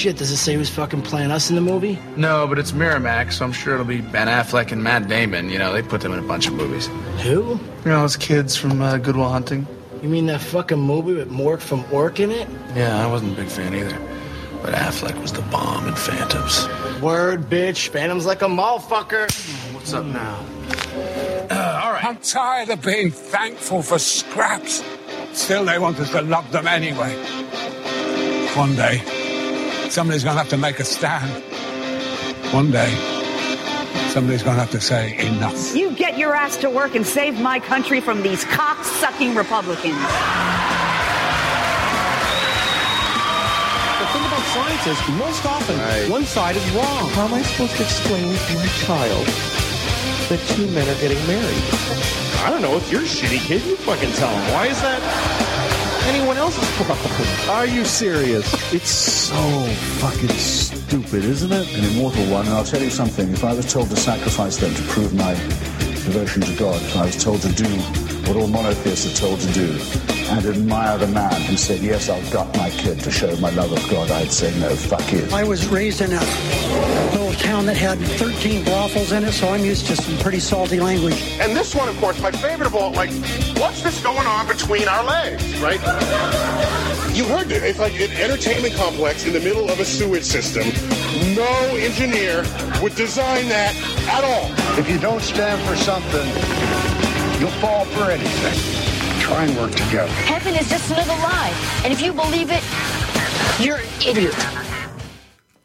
shit, does it say who's fucking playing us in the movie? No, but it's Miramax, so I'm sure it'll be Ben Affleck and Matt Damon. You know, they put them in a bunch of movies. Who? You know, those kids from uh, Good Will Hunting. You mean that fucking movie with Mork from Ork in it? Yeah, I wasn't a big fan either. But Affleck was the bomb in Phantoms. Word, bitch. Phantom's like a motherfucker. What's up now? All right. I'm tired of being thankful for scraps. Still, they want us to love them anyway. One day, somebody's going to have to make a stand. One day, somebody's going to have to say enough. You get your ass to work and save my country from these cock-sucking Republicans. The thing about science is, most often, one side is wrong. How am I supposed to explain to my child that two men are getting married? I don't know. It's your shitty kid. You fucking tell him. Why is that anyone else's problem? Are you serious? It's so fucking stupid, isn't it? An immortal one, and I'll tell you something. If I was told to sacrifice them to prove my devotion to God, if I was told to do what all monotheists are told to do, and admire the man who said, yes, I'll gut my kid to show my love of God, I'd say, no, fuck you. I was raised in a little town that had 13 brothels in it, so I'm used to some pretty salty language. And this one, of course, my favorite of all, like, what's this going on between our legs, right? You heard it. It's like an entertainment complex in the middle of a sewage system. No engineer would design that at all. If you don't stand for something, you'll fall for anything. Try and work together. Heaven is just another lie. And if you believe it, you're an idiot.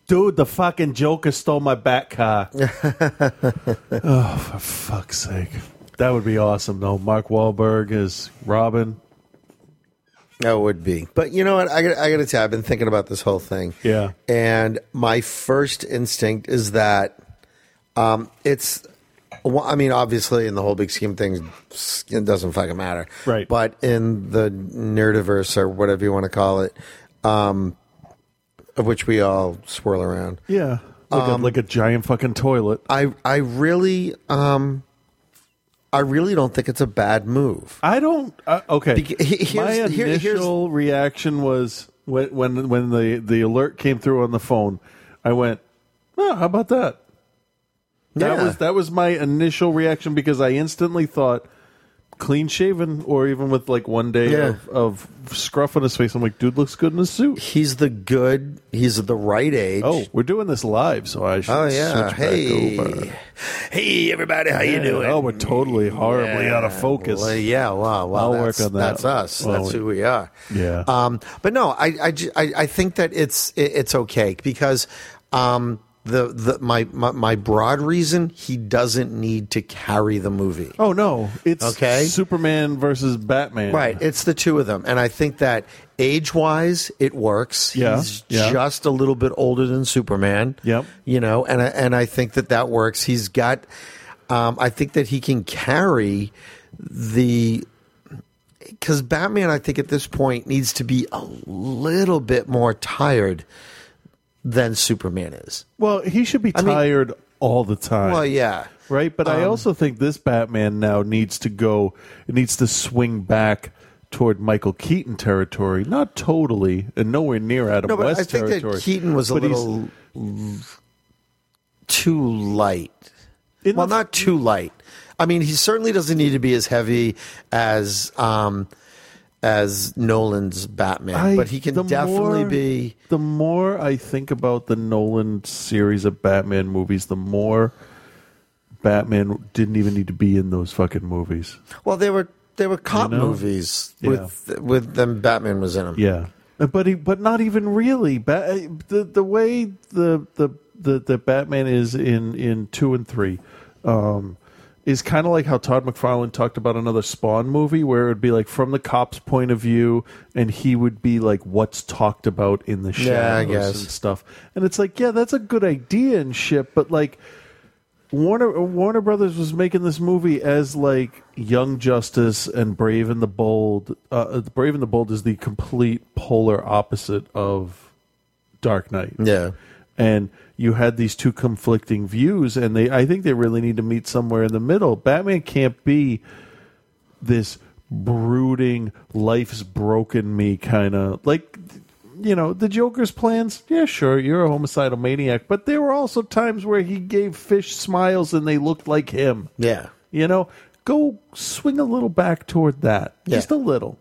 Dude, the fucking Joker stole my bat car. oh, for fuck's sake. That would be awesome, though. Mark Wahlberg is Robin. That would be. But you know what? I got, I got to tell you, I've been thinking about this whole thing. Yeah. And my first instinct is that um, it's, well, I mean, obviously, in the whole big scheme of things, it doesn't fucking matter. Right. But in the nerdiverse or whatever you want to call it, um, of which we all swirl around. Yeah. Like, Um, a, like a giant fucking toilet. I I really um I really don't think it's a bad move. I don't. Uh, okay. Beca- he- here's- My here- initial reaction was when when when the the alert came through on the phone. I went, "Oh, how about that?" That Yeah. was that was my initial reaction because I instantly thought clean shaven or even with like one day Yeah. of, of scruff on his face. I'm like, dude looks good in a suit. He's the good. He's the right age. Oh, we're doing this live, so I should. Oh yeah. switch Hey. Back over. Hey everybody, how you doing? Oh, we're totally horribly out of focus. Well, yeah, wow, wow. I'll that's, work on that. That's us. Well, that's who we are. Yeah. Um, but no, I, I, ju- I, I think that it's it, it's okay because um, the the my, my my broad reason he doesn't need to carry the movie. Oh no, it's Okay. Superman versus Batman. Right, it's the two of them, and I think that age-wise, it works. Yeah, He's yeah. just a little bit older than Superman. Yep. You know, and I, and I think that that works. He's got. Um, I think that he can carry the because Batman. I think at this point needs to be a little bit more tired than Superman is. Well, he should be I mean- tired all the time. Well, yeah. Right, but I Um, also think this Batman now needs to go. It needs to swing back toward Michael Keaton territory. Not totally, and nowhere near Adam No, but West I think territory. that Keaton was a But he's- little too light. well, not too light. I mean, he certainly doesn't need to be as heavy as um, as Nolan's Batman, I- but he can definitely more- be. The more I think about the Nolan series of Batman movies, the more Batman didn't even need to be in those fucking movies. Well, they were they were cop You know? movies Yeah. with with them. Batman was in them. Yeah, but he, but not even really. Ba- the the way the the the, the Batman is in in two and three, um, is kind of like how Todd McFarlane talked about another Spawn movie, where it would be like from the cop's point of view, and he would be like what's talked about in the shadows Yeah, I guess. and stuff. And it's like, yeah, that's a good idea and shit, but like. Warner Warner Brothers was making this movie as like Young Justice and Brave and the Bold. Uh, Brave and the Bold is the complete polar opposite of Dark Knight. Yeah, and you had these two conflicting views, and they I think they really need to meet somewhere in the middle. Batman can't be this brooding, life's broken me kind of like you know, the Joker's plans, yeah, sure, you're a homicidal maniac, but there were also times where he gave fish smiles and they looked like him. Yeah. You know, go swing a little back toward that. Just a little.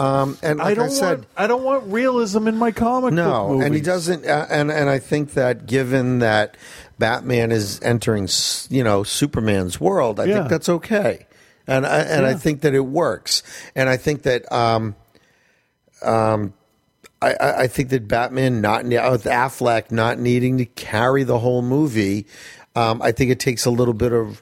Um, and like I don't I said, want I don't want realism in my comic book no, and he doesn't. Uh, and and I think that given that Batman is entering, you know, Superman's world, I Yeah. think that's okay. And I, and I think that it works. And I think that um, um, I, I I think that Batman not with Affleck not needing to carry the whole movie, um, I think it takes a little bit of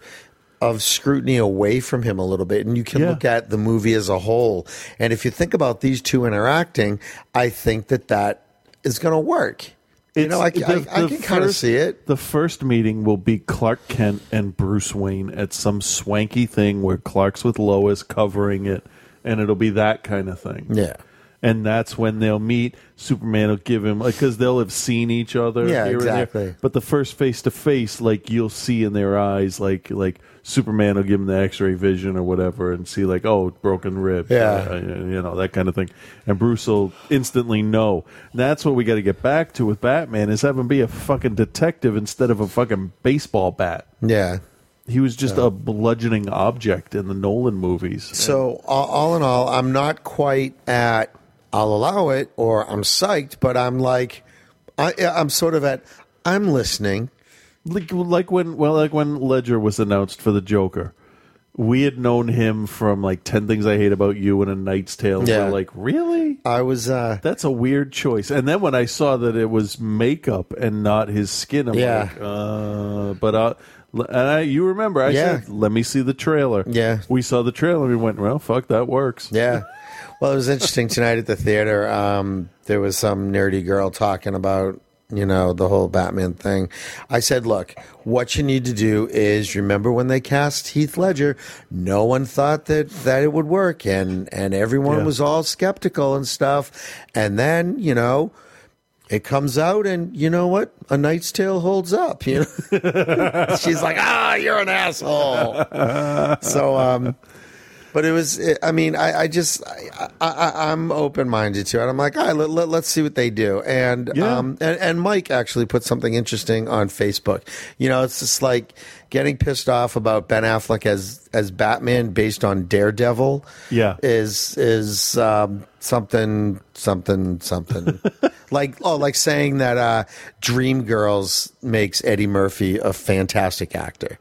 of scrutiny away from him a little bit, and you can Yeah. look at the movie as a whole. And if you think about these two interacting, I think that that is going to work. you know, I, It's- I, the- I can kind of see it. The first meeting will be Clark Kent and Bruce Wayne at some swanky thing where Clark's with Lois covering it, and it'll be that kind of thing. Yeah. And that's when they'll meet. Superman will give him because they'll have seen each other. Yeah, here and there. exactly. But the first face to face, like you'll see in their eyes, like like Superman will give him the X-ray vision or whatever, and see like oh broken rib, Yeah. uh, you know that kind of thing. And Bruce will instantly know. And that's what we got to get back to with Batman is have him be a fucking detective instead of a fucking baseball bat. Yeah. He was just a bludgeoning object in the Nolan movies. So all in all, I'm not quite at I'll allow it or I'm psyched, but I'm like I, I'm sort of at I'm listening. like like when well like when Ledger was announced for the Joker. We had known him from like Ten Things I Hate About You and A Knight's Tale. Yeah. We're like, really? I was. uh That's a weird choice. And then when I saw that it was makeup and not his skin, I'm Yeah. like, uh, but uh, and I, you remember I Yeah. said, let me see the trailer. Yeah. we saw the trailer. and We went, well, fuck, that works. Yeah. Well, it was interesting tonight at the theater. Um, there was some nerdy girl talking about, you know, the whole Batman thing. I said, look, what you need to do is remember when they cast Heath Ledger, no one thought that, that it would work and, and everyone Yeah. was all skeptical and stuff. And then, you know, it comes out and you know what? A Knight's Tale holds up, you know? She's like, ah, you're an asshole. so, um, but it was, I mean, I, I just, I, I, I'm open minded to it. I'm like, all right, let, let, let's see what they do. And, Yeah. um, and, and Mike actually put something interesting on Facebook. You know, it's just like getting pissed off about Ben Affleck as, as Batman based on Daredevil. Yeah. Is, is, um, something, something, something. like, oh, like saying that, uh, Dreamgirls makes Eddie Murphy a fantastic actor.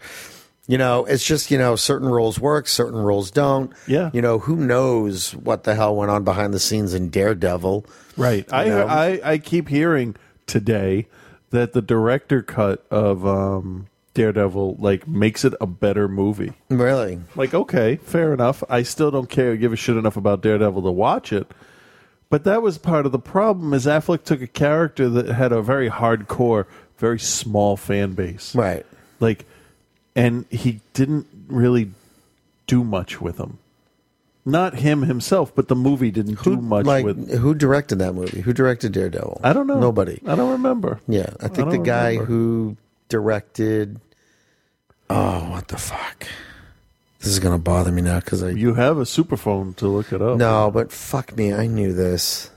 You know, it's just, you know, certain roles work, certain roles don't. Yeah. You know, who knows what the hell went on behind the scenes in Daredevil. Right. I, know? I I keep hearing today that the director cut of um, Daredevil like makes it a better movie. Really? Like, okay, fair enough. I still don't care or give a shit enough about Daredevil to watch it. But that was part of the problem is Affleck took a character that had a very hardcore, very small fan base. Right. Like and he didn't really do much with him. Not him himself, but the movie didn't do much like, with who directed that movie? Who directed Daredevil? I don't know. Nobody. I don't remember. Yeah. I think I the guy remember. who directed. Oh, what the fuck? This is going to bother me now because I. You have a superphone to look it up. No, but fuck me. I knew this.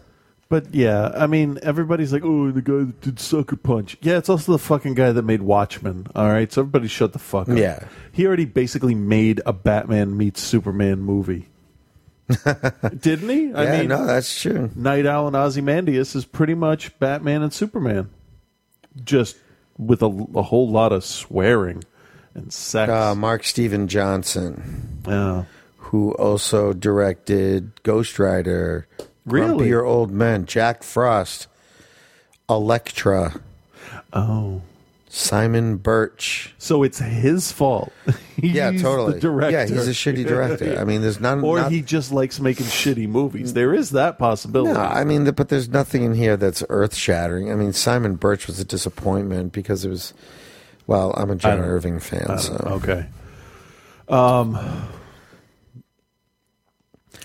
But yeah, I mean, everybody's like, "Oh, the guy that did Sucker Punch." Yeah, it's also the fucking guy that made Watchmen. All right, so everybody shut the fuck up. Yeah. he already basically made a Batman meets Superman movie, didn't he? yeah, no, that's true. Nite Owl and Ozymandias is pretty much Batman and Superman, just with a, a whole lot of swearing and sex. Uh, Mark Steven Johnson. Yeah. Who also directed Ghost Rider, Really? Grumpier Old Men, Jack Frost, Elektra, oh, Simon Birch. So it's his fault. yeah, He's totally. The director. Yeah, he's a shitty director. I mean, there's none. or not- he just likes making shitty movies. There is that possibility. No, I mean, but there's nothing in here that's earth shattering. I mean, Simon Birch was a disappointment because it was. Well, I'm a John Irving fan, so okay. Um,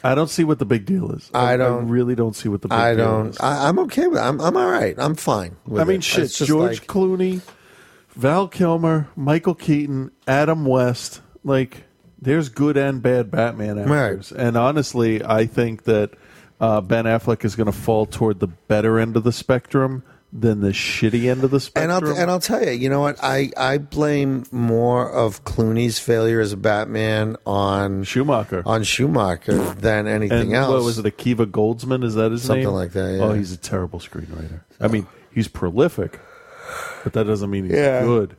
I don't see what the big deal is. I don't- really don't see what the big I deal don't. is. I, I'm okay with. It. I'm. I'm all right. I'm fine. With I mean, it. shit. It's just George like- Clooney, Val Kilmer, Michael Keaton, Adam West. Like, there's good and bad Batman actors. And honestly, I think that uh, Ben Affleck is going to fall toward the better end of the spectrum than the shitty end of the And spectrum. I'll and I'll tell you, you know what? I I blame more of Clooney's failure as a Batman on Schumacher on Schumacher than anything and else. What was it? Akiva Goldsman? Is that his Something name? Something like that, oh, yeah. Oh, he's a terrible screenwriter. I mean, he's prolific, but that doesn't mean he's Yeah. good.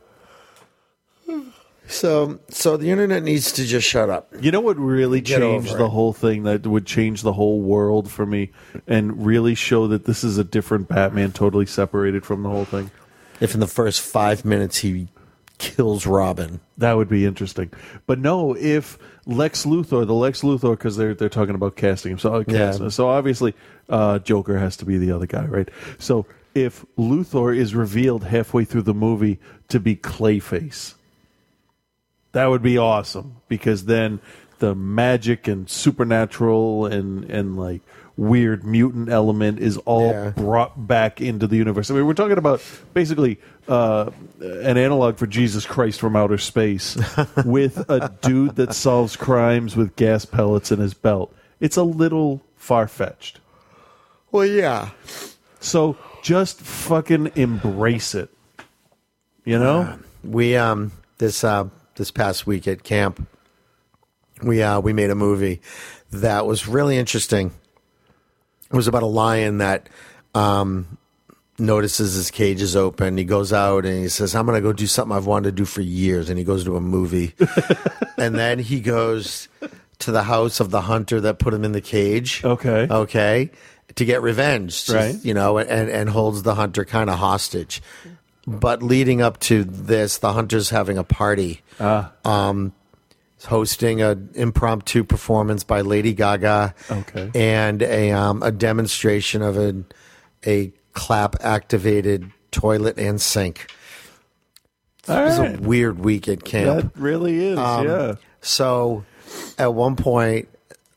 So so the internet needs to just shut up. You know what really Get changed over the it. whole thing that would change the whole world for me and really show that this is a different Batman totally separated from the whole thing? If in the first five minutes he kills Robin. That would be interesting. But no, if Lex Luthor, the Lex Luthor, because they're they're talking about casting him, so uh, Yeah. so obviously uh, Joker has to be the other guy, right? So if Luthor is revealed halfway through the movie to be Clayface, that would be awesome because then the magic and supernatural and and like weird mutant element is all Yeah. brought back into the universe. I mean, we're talking about basically uh, an analog for Jesus Christ from outer space with a dude that solves crimes with gas pellets in his belt. It's a little far fetched. Well, yeah. So just fucking embrace it. You know? We um this uh this past week at camp we uh we made a movie that was really interesting. It was about a lion that um notices his cage is open. He goes out and he says, I'm gonna go do something I've wanted to do for years and he goes to a movie. and then he goes to the house of the hunter that put him in the cage. Okay. Okay. To get revenge. to- Right. You know, and, and holds the hunter kind of hostage. But leading up to this, the hunter's having a party. Ah. Um, hosting an impromptu performance by Lady Gaga. Okay. And a um, a demonstration of a a clap activated toilet and sink. It was right. a weird week at camp. That really is, Um, yeah. So at one point,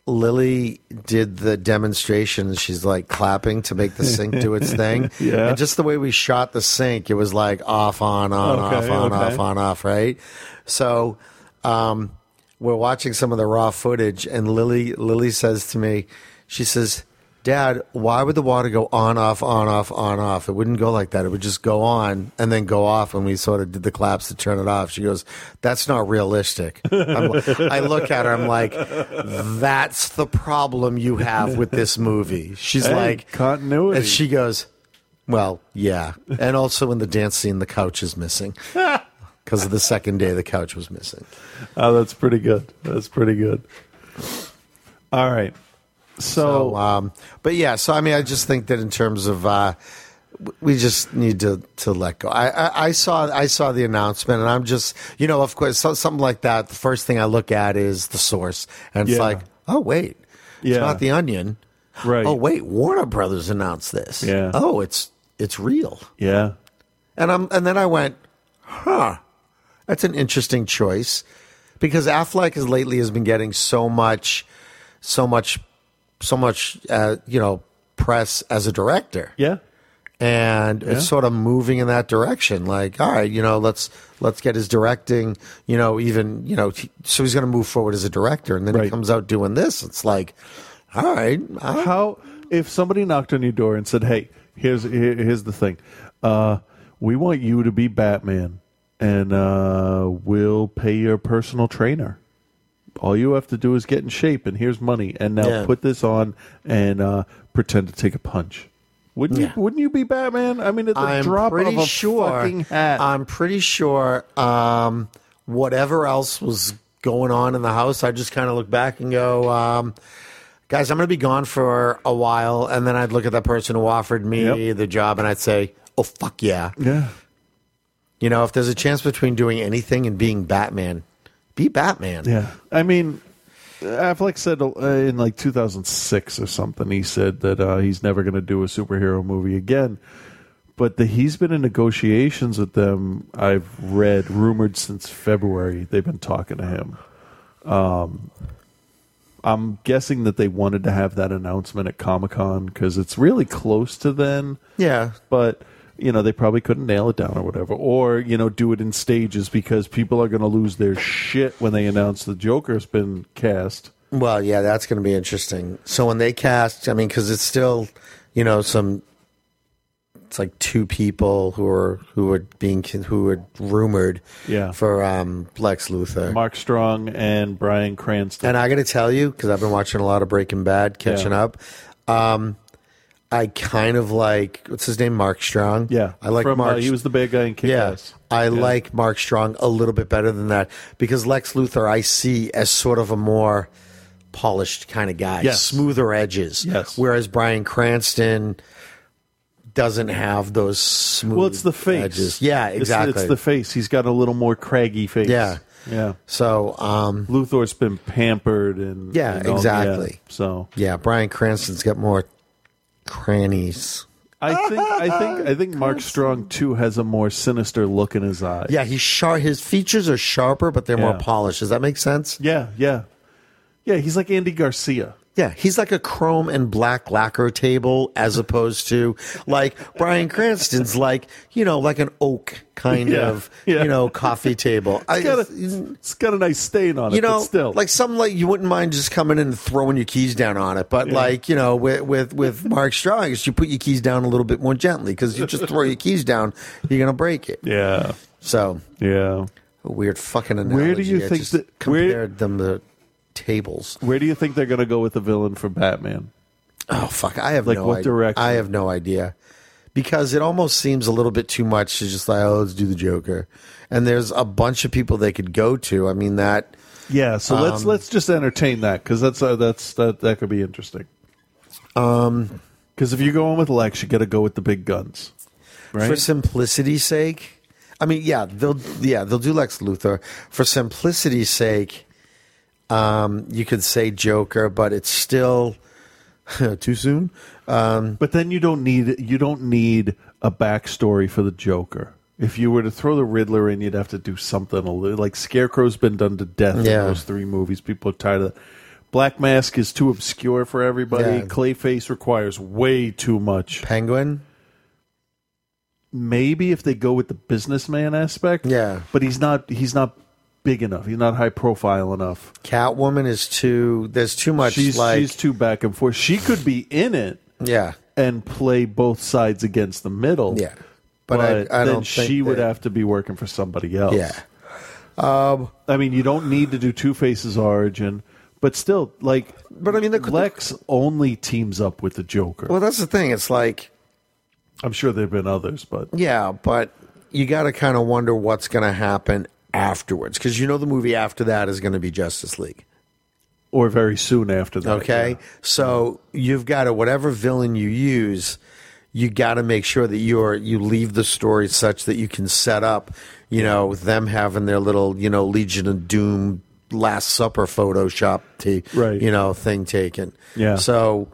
Lily did the demonstration. She's like clapping to make the sink do its thing. Yeah. And just the way we shot the sink, it was like off, on, on, Okay, off, on, okay. off, on, off, right? So um, we're watching some of the raw footage, and Lily Lily says to me, she says, Dad, why would the water go on, off, on, off, on, off? It wouldn't go like that. It would just go on and then go off when we sort of did the claps to turn it off. She goes, That's not realistic. I look at her, I'm like, That's the problem you have with this movie. She's Hey, like, continuity. And she goes, Well, yeah. And also in the dance scene, the couch is missing. Because of the second day, the couch was missing. Oh, that's pretty good. That's pretty good. All right. So, um, but yeah, so I mean, I just think that in terms of, uh, we just need to to let go. I, I, I saw I saw the announcement, and I'm just, you know, of course, so, something like that. The first thing I look at is the source, and it's Yeah. like, oh wait, it's Yeah. not the Onion, Right. Oh wait, Warner Brothers announced this. Yeah. Oh, it's it's real. yeah. And I'm and then I went, huh, that's an interesting choice because Affleck has lately has been getting so much, so much, so much, uh, you know, press as a director. Yeah. And Yeah. it's sort of moving in that direction. Like, all right, you know, let's let's get his directing. You know, even you know, he- so he's going to move forward as a director, and then he comes out doing this. It's like, all right, I- How if somebody knocked on your door and said, "Hey, here's here, here's the thing. Uh, we want you to be Batman, and uh, we'll pay your personal trainer. All you have to do is get in shape, and here's money. And now Yeah. put this on and uh, pretend to take a punch." Wouldn't Yeah. you? Wouldn't you be Batman? I mean, at the I'm drop pretty of a sure. fucking hat. I'm pretty sure. Um, whatever else was going on in the house, I just kind of look back and go, um, "Guys, I'm going to be gone for a while." And then I'd look at that person who offered me the job, and I'd say, "Oh fuck yeah!" Yeah. You know, if there's a chance between doing anything and being Batman, be Batman. Yeah, I mean, Affleck said uh, in like 2006 or something. He said that uh, he's never going to do a superhero movie again. But the, he's been in negotiations with them. I've read rumored since February. They've been talking to him. Um, I'm guessing that they wanted to have that announcement at Comic Con because it's really close to then. Yeah. But you know they probably couldn't nail it down or whatever, or you know do it in stages because people are going to lose their shit when they announce the Joker's been cast. Well, yeah, that's going to be interesting. So when they cast, I mean, because it's still, you know, some. It's like two people who are who are being who are rumored, Yeah. for um, Lex Luthor. Mark Strong and Bryan Cranston. And I got to tell you, because I've been watching a lot of Breaking Bad, catching Yeah. up. Um, I kind of like what's his name, Mark Strong. Yeah, I like From, uh, Mark. he was the bad guy in Kick-Ass. Yeah, I like Mark Strong a little bit better than that because Lex Luthor I see as sort of a more polished kind of guy, Yes. smoother edges. Yes. Whereas Bryan Cranston doesn't have those smooth. Well, it's the face. edges. Yeah, exactly. It's, the face. He's got a little more craggy face. Yeah. Yeah. So, um, Luthor's been pampered and Yeah, and all- exactly. So yeah, Bryan Cranston's got more crannies. I think I think I think Mark Strong too has a more sinister look in his eyes. Yeah, he's sharp. His features are sharper, but they're more polished. Does that make sense? Yeah, yeah, yeah. He's like Andy Garcia. Yeah, he's like a chrome and black lacquer table as opposed to like Bryan Cranston's like, you know, like an oak kind Yeah, of, yeah. you know, coffee table. It's got, a, it's got a nice stain on it. you it, know, but still. like something like you wouldn't mind just coming in and throwing your keys down on it, but Yeah. like you know, with with with Mark Strong, is you put your keys down a little bit more gently because you just throw your keys down, you're gonna break it. yeah, So yeah. a weird fucking analogy. Where do you I think that- where- compared them to tables? Where do you think they're going to go with the villain for Batman? Oh fuck! I have Like no what idea. direction? I have no idea because it almost seems a little bit too much to just like oh let's do the Joker, and there's a bunch of people they could go to. I mean that Yeah, so let's Um, let's just entertain that because that's uh, that's that that could be interesting. um Because if you go in with Lex, you got to go with the big guns, right? for simplicity's sake. I mean, yeah, they'll yeah they'll do Lex Luthor for simplicity's sake. Um, you could say Joker, but it's still too soon. Um, but then you don't need you don't need a backstory for the Joker. If you were to throw the Riddler in, you'd have to do something a little like Scarecrow's been done to death Yeah. in those three movies. People are tired of that. Black Mask is too obscure for everybody. Yeah. Clayface requires way too much. Penguin, Maybe if they go with the businessman aspect, Yeah. but he's not he's not big enough. He's not high profile enough. Catwoman is too. There's too much. She's like she's too back and forth. She could be in it yeah. and play both sides against the middle. Yeah. But I- I then don't think she would have to be working for somebody else. Yeah. Um, I mean, you don't need to do Two Face's origin, but still, like, but I mean, the, Lex only teams up with the Joker. Well, that's the thing. It's like, I'm sure there've been others, but yeah, but you got to kind of wonder what's going to happen afterwards because you know the movie after that is going to be Justice League. or very soon after that. Okay, so you've got to whatever villain you use, you got to make sure that you're you leave the story such that you can set up, you know, them having their little you know Legion of Doom Last Supper Photoshop, t- Right. You know, thing taken. Yeah. So,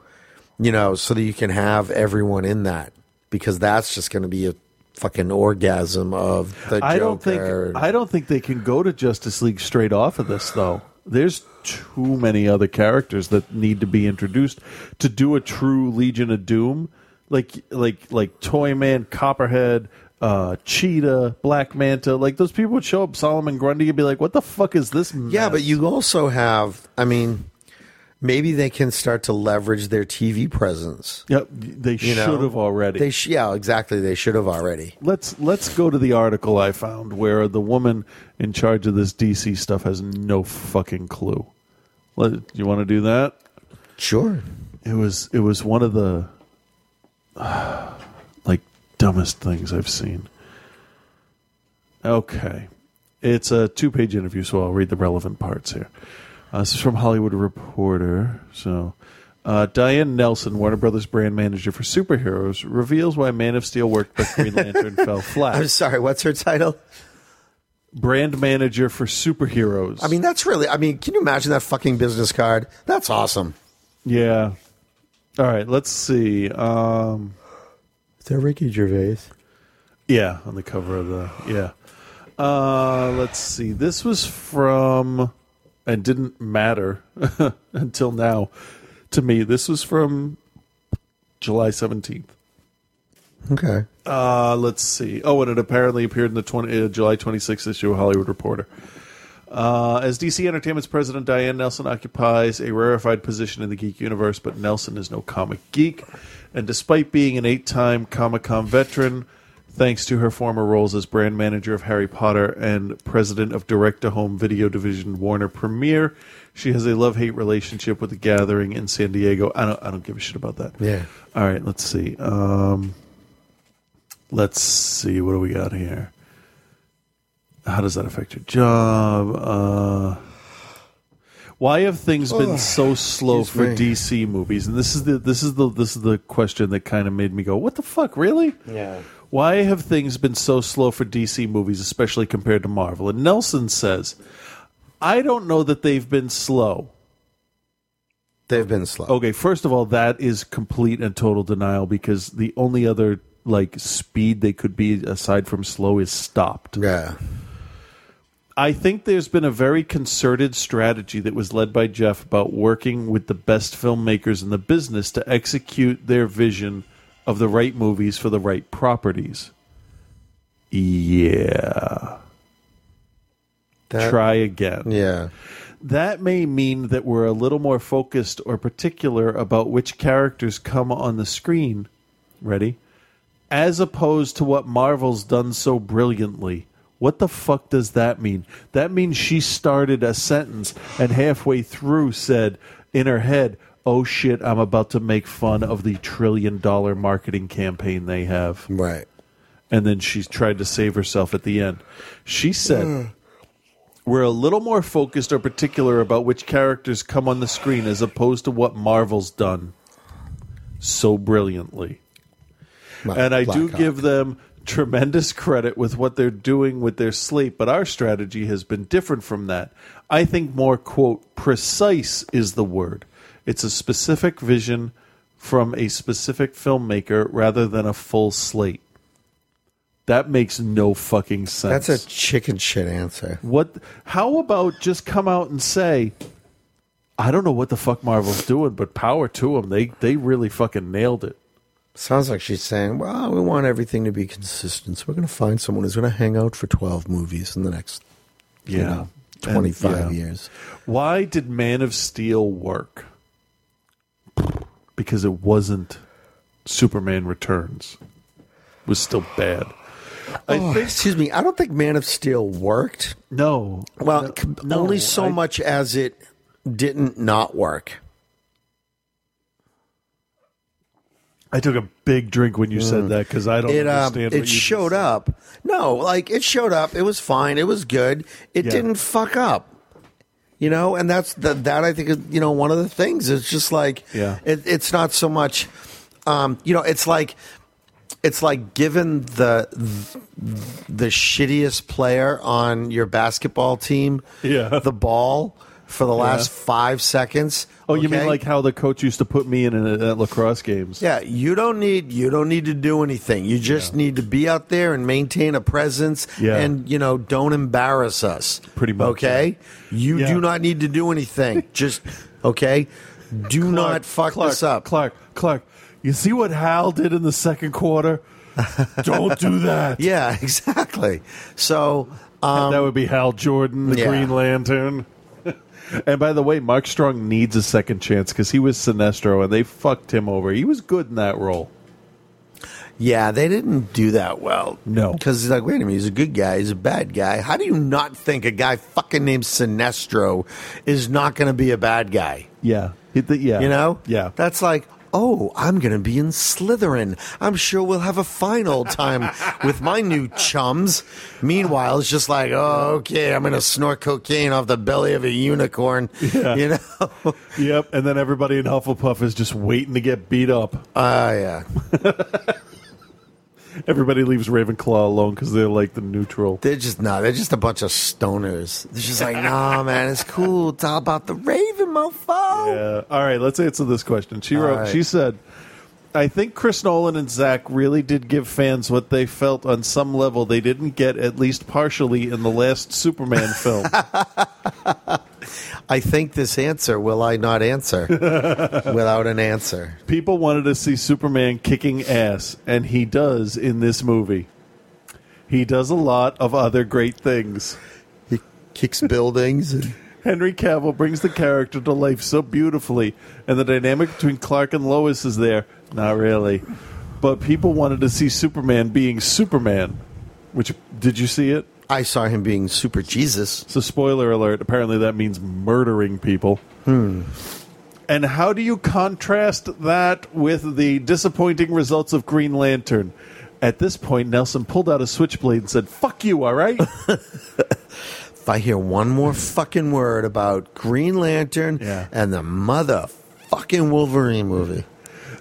you know, so that you can have everyone in that because that's just going to be a fucking orgasm of the I don't think I don't think they can go to Justice League straight off of this though. There's too many other characters that need to be introduced to do a true Legion of Doom, like like like Toyman, Copperhead, uh, Cheetah, Black Manta. Like those people would show up. Solomon Grundy, you'd be like, "What the fuck is this?" Yeah, but you also have. I mean, maybe they can start to leverage their TV presence. Yep, they You know? should have already. They sh- yeah, exactly. They should have already. let's let's go to the article I found where the woman in charge of this DC stuff has no fucking clue. Let, you want to do that? Sure. It was it was one of the like dumbest things I've seen. Okay. It's a two page interview, so I'll read the relevant parts here. Uh, this is from Hollywood Reporter. So, uh, Diane Nelson, Warner Brothers brand manager for superheroes, reveals why Man of Steel worked but Green Lantern fell flat. I'm sorry. What's her title? Brand manager for superheroes. I mean, that's really. I mean, can you imagine that fucking business card? That's awesome. yeah. All right, let's see. Um, Is that Ricky Gervais? Yeah, on the cover of the yeah. Uh, let's see. This was from and didn't matter until now to me. This was from July seventeenth. Okay. Uh, let's see. Oh, and it apparently appeared in the 20, uh, July 26th issue of Hollywood Reporter. Uh, as DC Entertainment's president, Diane Nelson occupies a rarefied position in the geek universe, but Nelson is no comic geek. And despite being an eight time Comic Con veteran, thanks to her former roles as brand manager of Harry Potter and president of direct to home video division Warner Premiere, she has a love hate relationship with the Gathering in San Diego. I don't, I don't give a shit about that. Yeah. All right, let's see. Um, let's see. What do we got here? How does that affect your job? Uh, why have things been so slow for me. DC movies? And this is the this is the this is the question that kind of made me go, "What the fuck, really?" Yeah. Why have things been so slow for DC movies, especially compared to Marvel? And Nelson says, "I don't know that they've been slow. They've been slow. Okay, first of all, that is complete and total denial because the only other like speed they could be aside from slow is stopped. Yeah. I think there's been a very concerted strategy that was led by Jeff about working with the best filmmakers in the business to execute their vision of the right movies for the right properties. Yeah. That- Try again. Yeah. That may mean that we're a little more focused or particular about which characters come on the screen. Ready? As opposed to what Marvel's done so brilliantly. What the fuck does that mean? That means she started a sentence and halfway through said in her head, Oh shit, I'm about to make fun of the trillion dollar marketing campaign they have. Right. And then she tried to save herself at the end. She said, mm. we're a little more focused or particular about which characters come on the screen as opposed to what Marvel's done so brilliantly. and I do Blackhawk. give them tremendous credit with what they're doing with their slate, but our strategy has been different from that. I think more, quote, precise is the word. It's a specific vision from a specific filmmaker rather than a full slate. That makes no fucking sense. That's a chicken shit answer. What? How about just come out and say, I don't know what the fuck Marvel's doing, but power to them. They they really fucking nailed it. Sounds like she's saying, well, we want everything to be consistent. So we're going to find someone who's going to hang out for 12 movies in the next you Yeah. know, And- 25 yeah. years. Why did Man of Steel work? Because it wasn't Superman Returns. It was still bad. I Oh, think excuse me. I don't think Man of Steel worked. no. Well, No, no, only so I- much as it didn't not work. I took a big drink when you said that because I don't Mm. it um, understand. it showed up. No, like it showed up. It was fine. It was good. It Yeah. didn't fuck up. You know, and that's the, that I think is you know one of the things. It's just like Yeah. it, it's not so much. Um, you know, it's like it's like given the the shittiest player on your basketball team Yeah. the ball for the last Yeah. five seconds. Oh, you mean like how the coach used to put me in at, at lacrosse games? Yeah, you don't need you don't need to do anything. You just need to be out there and maintain a presence Yeah. and you know, don't embarrass us. Pretty much, Okay? You Yeah. do not need to do anything. just okay? Do not fuck Clark, this up. Clark, Clark, you see what Hal did in the second quarter? Don't do that. Yeah, exactly. So um, that would be Hal Jordan, the yeah. Green Lantern. And by the way, Mark Strong needs a second chance because he was Sinestro and they fucked him over. He was good in that role. Yeah, they didn't do that well. No. Because he's like, wait a minute, he's a good guy, he's a bad guy. How do you not think a guy fucking named Sinestro is not going to be a bad guy? Yeah. He- the- yeah. You know? Yeah. That's like, oh, I'm going to be in Slytherin. I'm sure we'll have a fine old time with my new chums. Meanwhile, it's just like, oh, okay, I'm going to snort cocaine off the belly of a unicorn. Yeah. You know? Yep. And then everybody in Hufflepuff is just waiting to get beat up. Ah, yeah. Everybody leaves Ravenclaw alone because they're like the neutral. They're just, no, they're just a bunch of stoners. They're just like, nah, man, it's cool. It's all about the Raven, mofo. Yeah. All right, let's answer this question. She wrote. right. She said, "I think Chris Nolan and Zack really did give fans what they felt on some level they didn't get at least partially in the last Superman film." I think this answer will I not answer without an answer. People wanted to see Superman kicking ass, and he does in this movie. He does a lot of other great things. He kicks buildings. And... Henry Cavill brings the character to life so beautifully, and the dynamic between Clark and Lois is there. Not really, but people wanted to see Superman being Superman. Which did you see it? I saw him being Super Jesus. So, spoiler alert. Apparently, that means murdering people. Hmm. And how do you contrast that with the disappointing results of Green Lantern? At this point, Nelson pulled out a switchblade and said, "Fuck you, all right." If I hear one more fucking word about Green Lantern and the motherfucking Wolverine movie,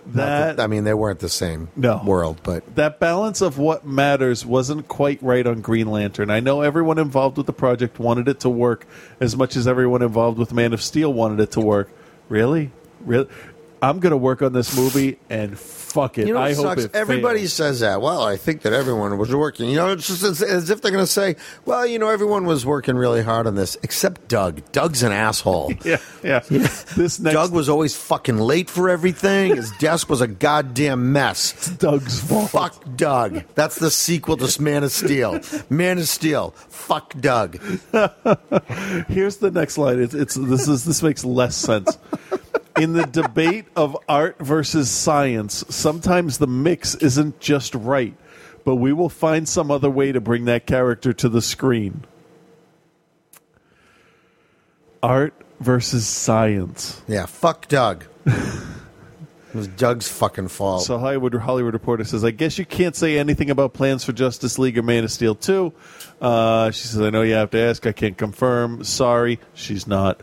That- I mean, they weren't the same No. world, but that balance of what matters wasn't quite right on Green Lantern. I know everyone involved with the project wanted it to work as much as everyone involved with Man of Steel wanted it to work. Really? Really? I'm going to work on this movie and fuck it. You know what I hope sucks? it Everybody fails. says that. Well, I think that everyone was working. You know, it's just as, as if they're going to say, "Well, you know, everyone was working really hard on this, except Doug. Doug's an asshole." Yeah, yeah. This next Doug was always fucking late for everything. His desk was a goddamn mess. Doug's fault. Fuck Doug. That's the sequel to Man of Steel. Man of Steel. Fuck Doug. Here's the next line. It's, it's this is this makes less sense. In the debate of art versus science, sometimes the mix isn't just right, but we will find some other way to bring that character to the screen. Art versus science. Yeah, fuck Doug. it was Doug's fucking fault. So Hollywood Hollywood Reporter says, "I guess you can't say anything about plans for Justice League or Man of Steel 2. Uh, she says, "I know you have to ask. I can't confirm. Sorry, she's not.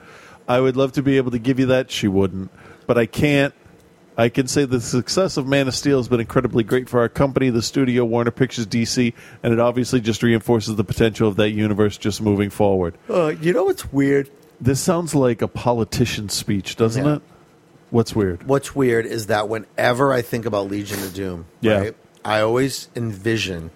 I would love to be able to give you that. She wouldn't, but I can't. I can say the success of Man of Steel has been incredibly great for our company, the studio, Warner Pictures DC, and it obviously just reinforces the potential of that universe just moving forward. Uh, you know what's weird? This sounds like a politician's speech, doesn't Yeah. it? What's weird? What's weird is that whenever I think about Legion of Doom, Yeah. right, I always envision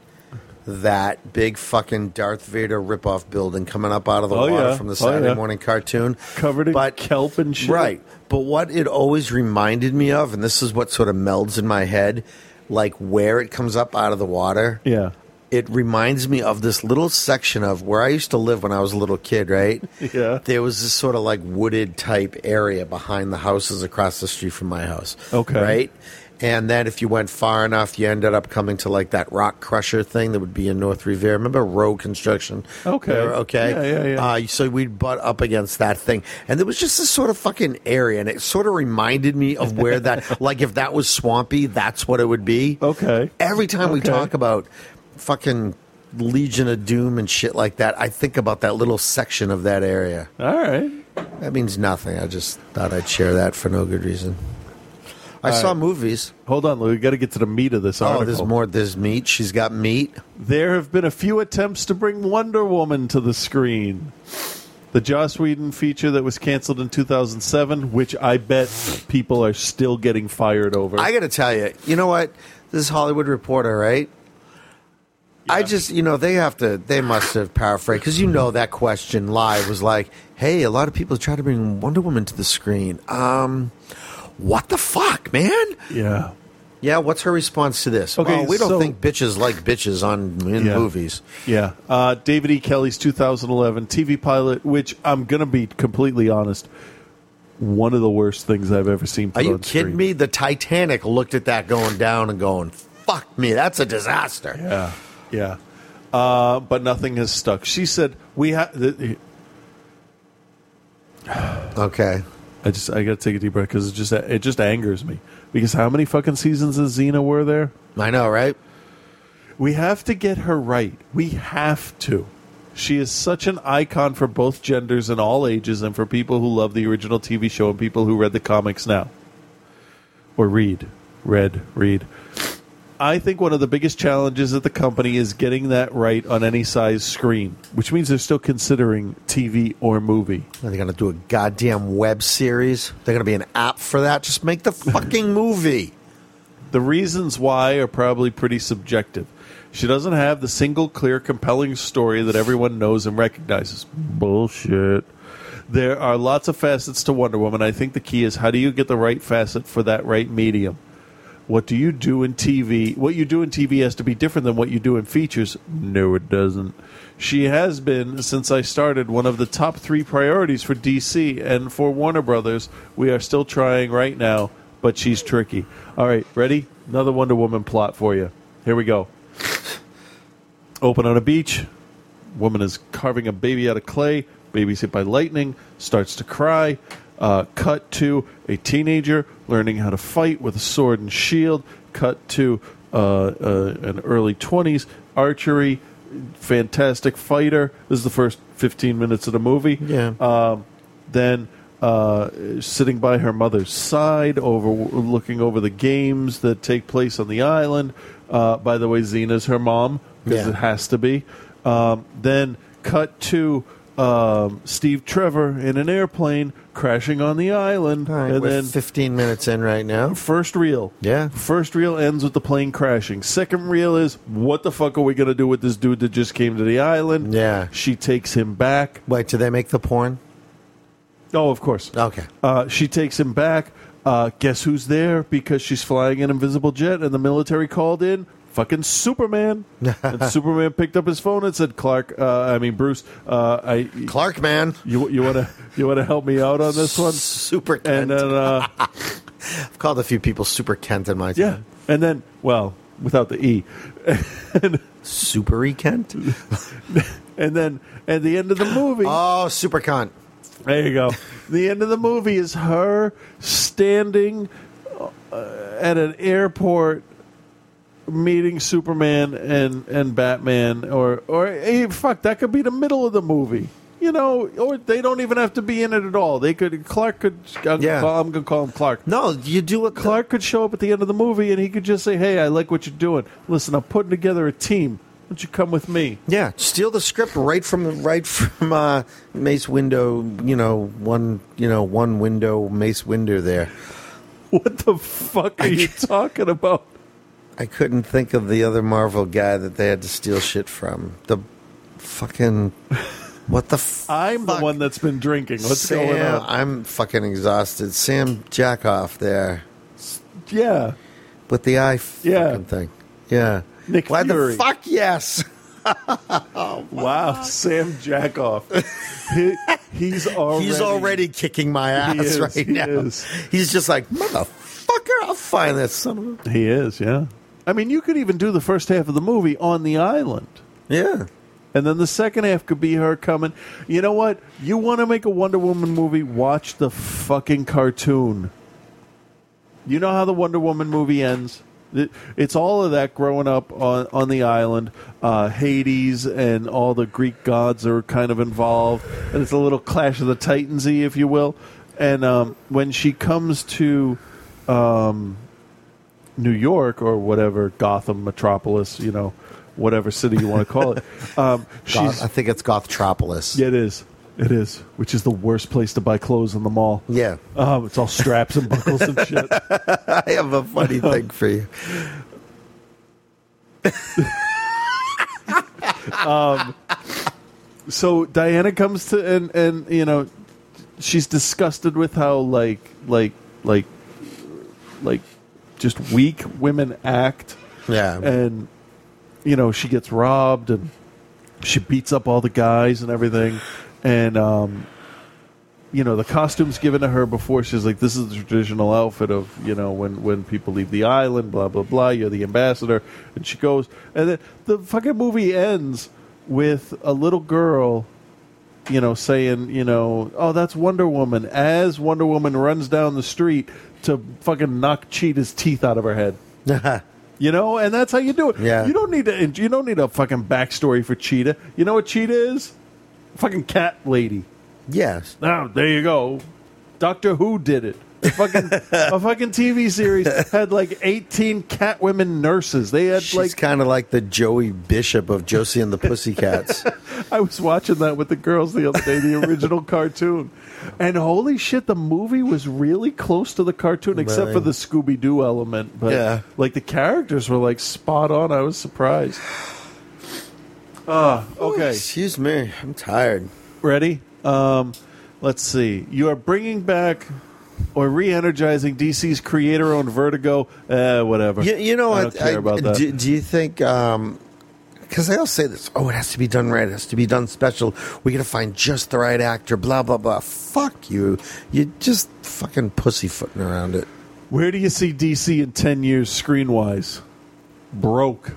that big fucking Darth Vader ripoff building coming up out of the Oh, water yeah. from the Oh, Saturday yeah. morning cartoon. Covered in But- kelp and shit. Right. But what it always reminded me of, and this is what sort of melds in my head, like where it comes up out of the water. Yeah. It reminds me of this little section of where I used to live when I was a little kid, right? Yeah. There was this sort of like wooded type area behind the houses across the street from my house. Okay. Right? And then if you went far enough, you ended up coming to like that rock crusher thing that would be in North Revere. Remember road construction? Okay. There, okay. Yeah, yeah, yeah. Uh, so we'd butt up against that thing, and there was just this sort of fucking area, and it sort of reminded me of where that, like, if that was swampy, that's what it would be. Okay. Every time we talk about fucking Legion of Doom and shit like that, I think about that little section of that area. All right. That means nothing. I just thought I'd share that for no good reason. I All saw right. movies. Hold on, Lou. We got to get to the meat of this article. Oh, there's more. There's meat. She's got meat. There have been a few attempts to bring Wonder Woman to the screen. The Joss Whedon feature that was canceled in 2007, which I bet people are still getting fired over. I got to tell you, you know what? This is Hollywood Reporter, right? I just, you know, they have to, they must have paraphrased because you know that question live was like, "Hey, a lot of people try to bring Wonder Woman to the screen. Um, what the fuck, man? yeah. Yeah, what's her response to this? Okay, well, we don't so- think bitches like bitches on in Yeah. movies. Yeah. Uh, David E. Kelley's 2011 TV pilot, which I'm going to be completely honest, one of the worst things I've ever seen. Are you kidding screen. me? The Titanic looked at that going down and going, "Fuck me, that's a disaster." Yeah, yeah. Uh, but nothing has stuck. She said we have. Okay. I just I got to take a deep breath because it just it just angers me because how many fucking seasons of Xena were there? I know, right? We have to get her right. We have to. She is such an icon for both genders and all ages, and for people who love the original TV show and people who read the comics now or read, read, read. I think one of the biggest challenges at the company is getting that right on any size screen, which means they're still considering TV or movie. Are they going to do a goddamn web series? They're going to be an app for that? Just make the fucking movie. The reasons why are probably pretty subjective. She doesn't have the single clear, compelling story that everyone knows and recognizes. Bullshit. There are lots of facets to Wonder Woman. I think the key is how do you get the right facet for that right medium? What do you do in TV? What you do in TV has to be different than what you do in features. No, it doesn't. She has been, since I started, one of the top three priorities for DC and for Warner Brothers. We are still trying right now, but she's tricky. All right, ready? Another Wonder Woman plot for you. Here we go. Open on a beach. Woman is carving a baby out of clay. Baby's hit by lightning. Starts to cry. Uh, cut to a teenager learning how to fight with a sword and shield. Cut to uh, uh, an early 20s archery. Fantastic fighter. This is the first 15 minutes of the movie. Yeah. Um, then uh, sitting by her mother's side, over looking over the games that take place on the island. Uh, by the way, Xena's her mom because Yeah. it has to be. Um, then cut to um, Steve Trevor in an airplane crashing on the island, and we're then 15 minutes in right now. First reel. Yeah. First reel ends with the plane crashing. Second reel is what the fuck are we going to do with this dude that just came to the island? Yeah. She takes him back. Wait, do they make the porn? Oh, of course. Okay. Uh, she takes him back. Uh, guess who's there? Because she's flying an invisible jet and the military called in. Fucking Superman. and Superman picked up his phone and said, "Clark, uh, I mean Bruce, uh, I Clark, man, you you want to you want to help me out on this one?" Super And then uh, I've called a few people Super Kent in my time. yeah, and then well, without the e, Super E Kent. and then at the end of the movie, oh, Super Kent. There you go. the end of the movie is her standing uh, at an airport meeting Superman and, and Batman or or hey, fuck that could be the middle of the movie. You know, or they don't even have to be in it at all. They could Clark could I'm, Yeah. gonna, call, I'm gonna call him Clark. No, you do what Clark could show up at the end of the movie and he could just say, "Hey, I like what you're doing. Listen, I'm putting together a team. Why don't you come with me?" Yeah, steal the script right from right from uh, Mace Windu. You know, one you know one window Mace Windu there. What the fuck are you talking about? I couldn't think of the other Marvel guy that they had to steal shit from. The fucking what the f- I'm the one that's been drinking. What's Sam, going on? I'm fucking exhausted. Sam Jackoff there Yeah. with the eye fucking Yeah. thing. Yeah. Nick Why Fury. the fuck yes? Wow, Sam Jackoff. he, he's already He's already kicking my ass is, right he now. is. He's just like motherfucker. I'll find this son of a He is, yeah. I mean, you could even do the first half of the movie on the island. yeah. And then the second half could be her coming. You know what? You want to make a Wonder Woman movie? Watch the fucking cartoon. You know how the Wonder Woman movie ends? It- It's all of that growing up on, on the island. Uh, Hades and all the Greek gods are kind of involved. And it's a little Clash of the Titans y, if you will. And um, when she comes to um, New York or whatever, Gotham, Metropolis, you know, whatever city you want to call it, um, she's. Goth, I think it's Gothtropolis. Yeah, it is. It is, which is the worst place to buy clothes in the mall. Yeah. Um, it's all straps and buckles and shit. I have a funny thing for you. Um, so Diana comes to and and you know she's disgusted with how like like like like just weak women act. Yeah. And you know she gets robbed and she beats up all the guys and everything. And um you know the costumes given to her before. She's like this is the traditional outfit of you know when when people leave the island blah blah blah. You're the ambassador. And she goes. And then the fucking movie ends with a little girl you know saying you know oh that's wonder woman. As wonder woman runs down the street to fucking knock cheetah's teeth out of her head you know and that's how you do it Yeah. you don't need to you don't need a fucking backstory for cheetah you know what cheetah is fucking cat lady Yes. now there you go. Doctor Who did it. A fucking a fucking TV series had like eighteen cat women nurses. They had She's like kind of like the Joey Bishop of Josie and the Pussycats. I was watching that with the girls the other day, the original cartoon. And holy shit, the movie was really close to the cartoon, except for the Scooby Doo element. But Yeah. like the characters were like spot on. I was surprised. Ah, okay. Excuse me, I'm tired. Ready? Um, let's see. You are bringing back or re-energizing DC's creator-owned Vertigo. Uh, whatever. You, you know I what? don't care about that. Do, do you think? Because they all say this. Oh, it has to be done right. It has to be done special. We got to find just the right actor. Blah blah blah. Fuck you. You just fucking pussyfooting around it. Where do you see DC in 10 years screen wise? Broke.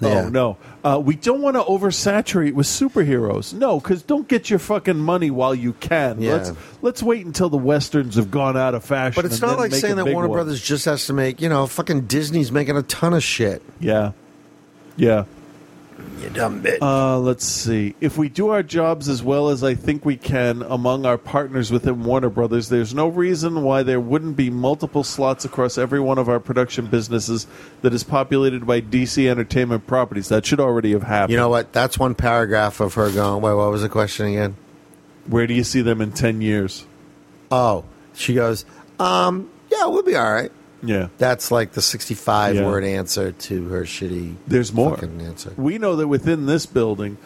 Yeah. Oh, no. Uh, we don't want to oversaturate with superheroes. No, because don't get your fucking money while you can. Yeah. Let's, let's wait until the Westerns have gone out of fashion. But it's not like saying that Warner one. Brothers just has to make. You know, fucking Disney's making a ton of shit. Yeah. Yeah. You dumb bitch. Uh, let's see. If we do our jobs as well as I think we can among our partners within Warner Brothers, there's no reason why there wouldn't be multiple slots across every one of our production businesses that is populated by DC Entertainment properties. That should already have happened. You know what? That's one paragraph of her going. Wait, what was the question again? Where do you see them in 10 years? Oh, she goes. Um, yeah, we'll be all right. Yeah. That's like the sixty-five Yeah. word answer to her shitty. There's more. fucking answer. We know that within this building,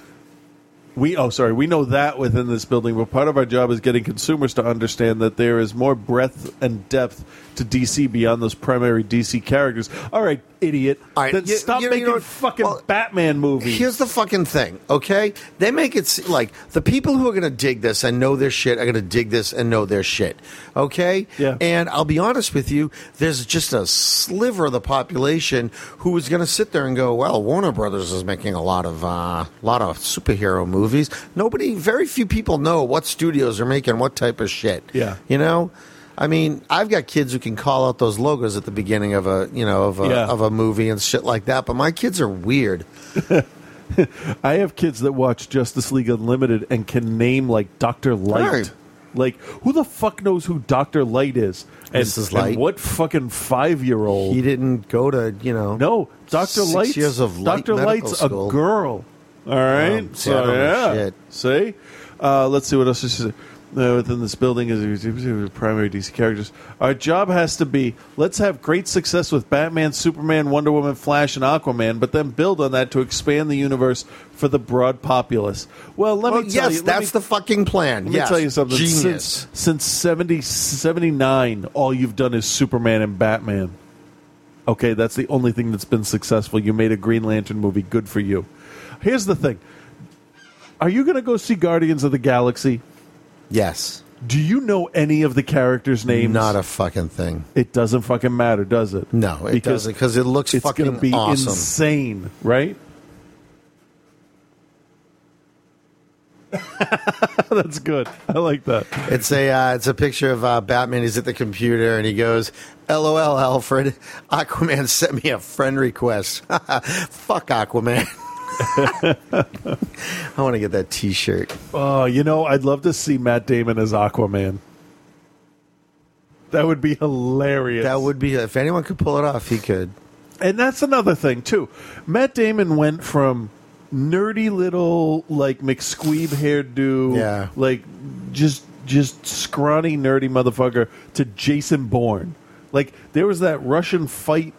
we oh sorry, we know that within this building, but part of our job is getting consumers to understand that there is more breadth and depth to DC beyond those primary DC characters. All right, idiot. All right, then you- stop you making you know fucking Well, Batman movies. Here's the fucking thing, okay? They make it se- like the people who are going to dig this and know their shit are going to dig this and know their shit, okay? Yeah. And I'll be honest with you, there's just a sliver of the population who is going to sit there and go, "Well, Warner Brothers is making a lot of uh, lot of superhero movies." Nobody, very few people know what studios are making what type of shit. Yeah. You know. I mean, I've got kids who can call out those logos at the beginning of a, you know, of a, Yeah. of a movie and shit like that. But my kids are weird. I have kids that watch Justice League Unlimited and can name like Doctor Light. Right. Like, who the fuck knows who Doctor Light is? And, Mrs. Light. and what fucking five year old? He didn't go to, you know. No, Doctor Light. Light's years of light Doctor Light's school. a girl. All right, Um, see, I don't shit. See, uh, let's see what else is uh, within this building is primary DC characters. Our job has to be let's have great success with Batman, Superman, Wonder Woman, Flash, and Aquaman, but then build on that to expand the universe for the broad populace. Well, let Well, me tell yes, you, that's me- the fucking plan. Let me tell you something. Genius. Since, since 70, 79, all you've done is Superman and Batman. Okay, that's the only thing that's been successful. You made a Green Lantern movie. Good for you. Here's the thing Are you going to go see Guardians of the Galaxy? Yes. Do you know any of the characters' names? Not a fucking thing. It doesn't fucking matter, does it? No, it doesn't because it looks it's fucking gonna be awesome. insane, right? That's good. I like that. It's a uh, it's a picture of uh, Batman. He's at the computer and he goes, "LOL, Alfred. Aquaman sent me a friend request. Fuck Aquaman." I want to get that T-shirt. Oh, you know, I'd love to see Matt Damon as Aquaman. That would be hilarious. That would be if anyone could pull it off, he could. And that's another thing too. Matt Damon went from nerdy little like McSqueeb hairdo, Yeah. like just just scrawny nerdy motherfucker to Jason Bourne. Like there was that Russian fight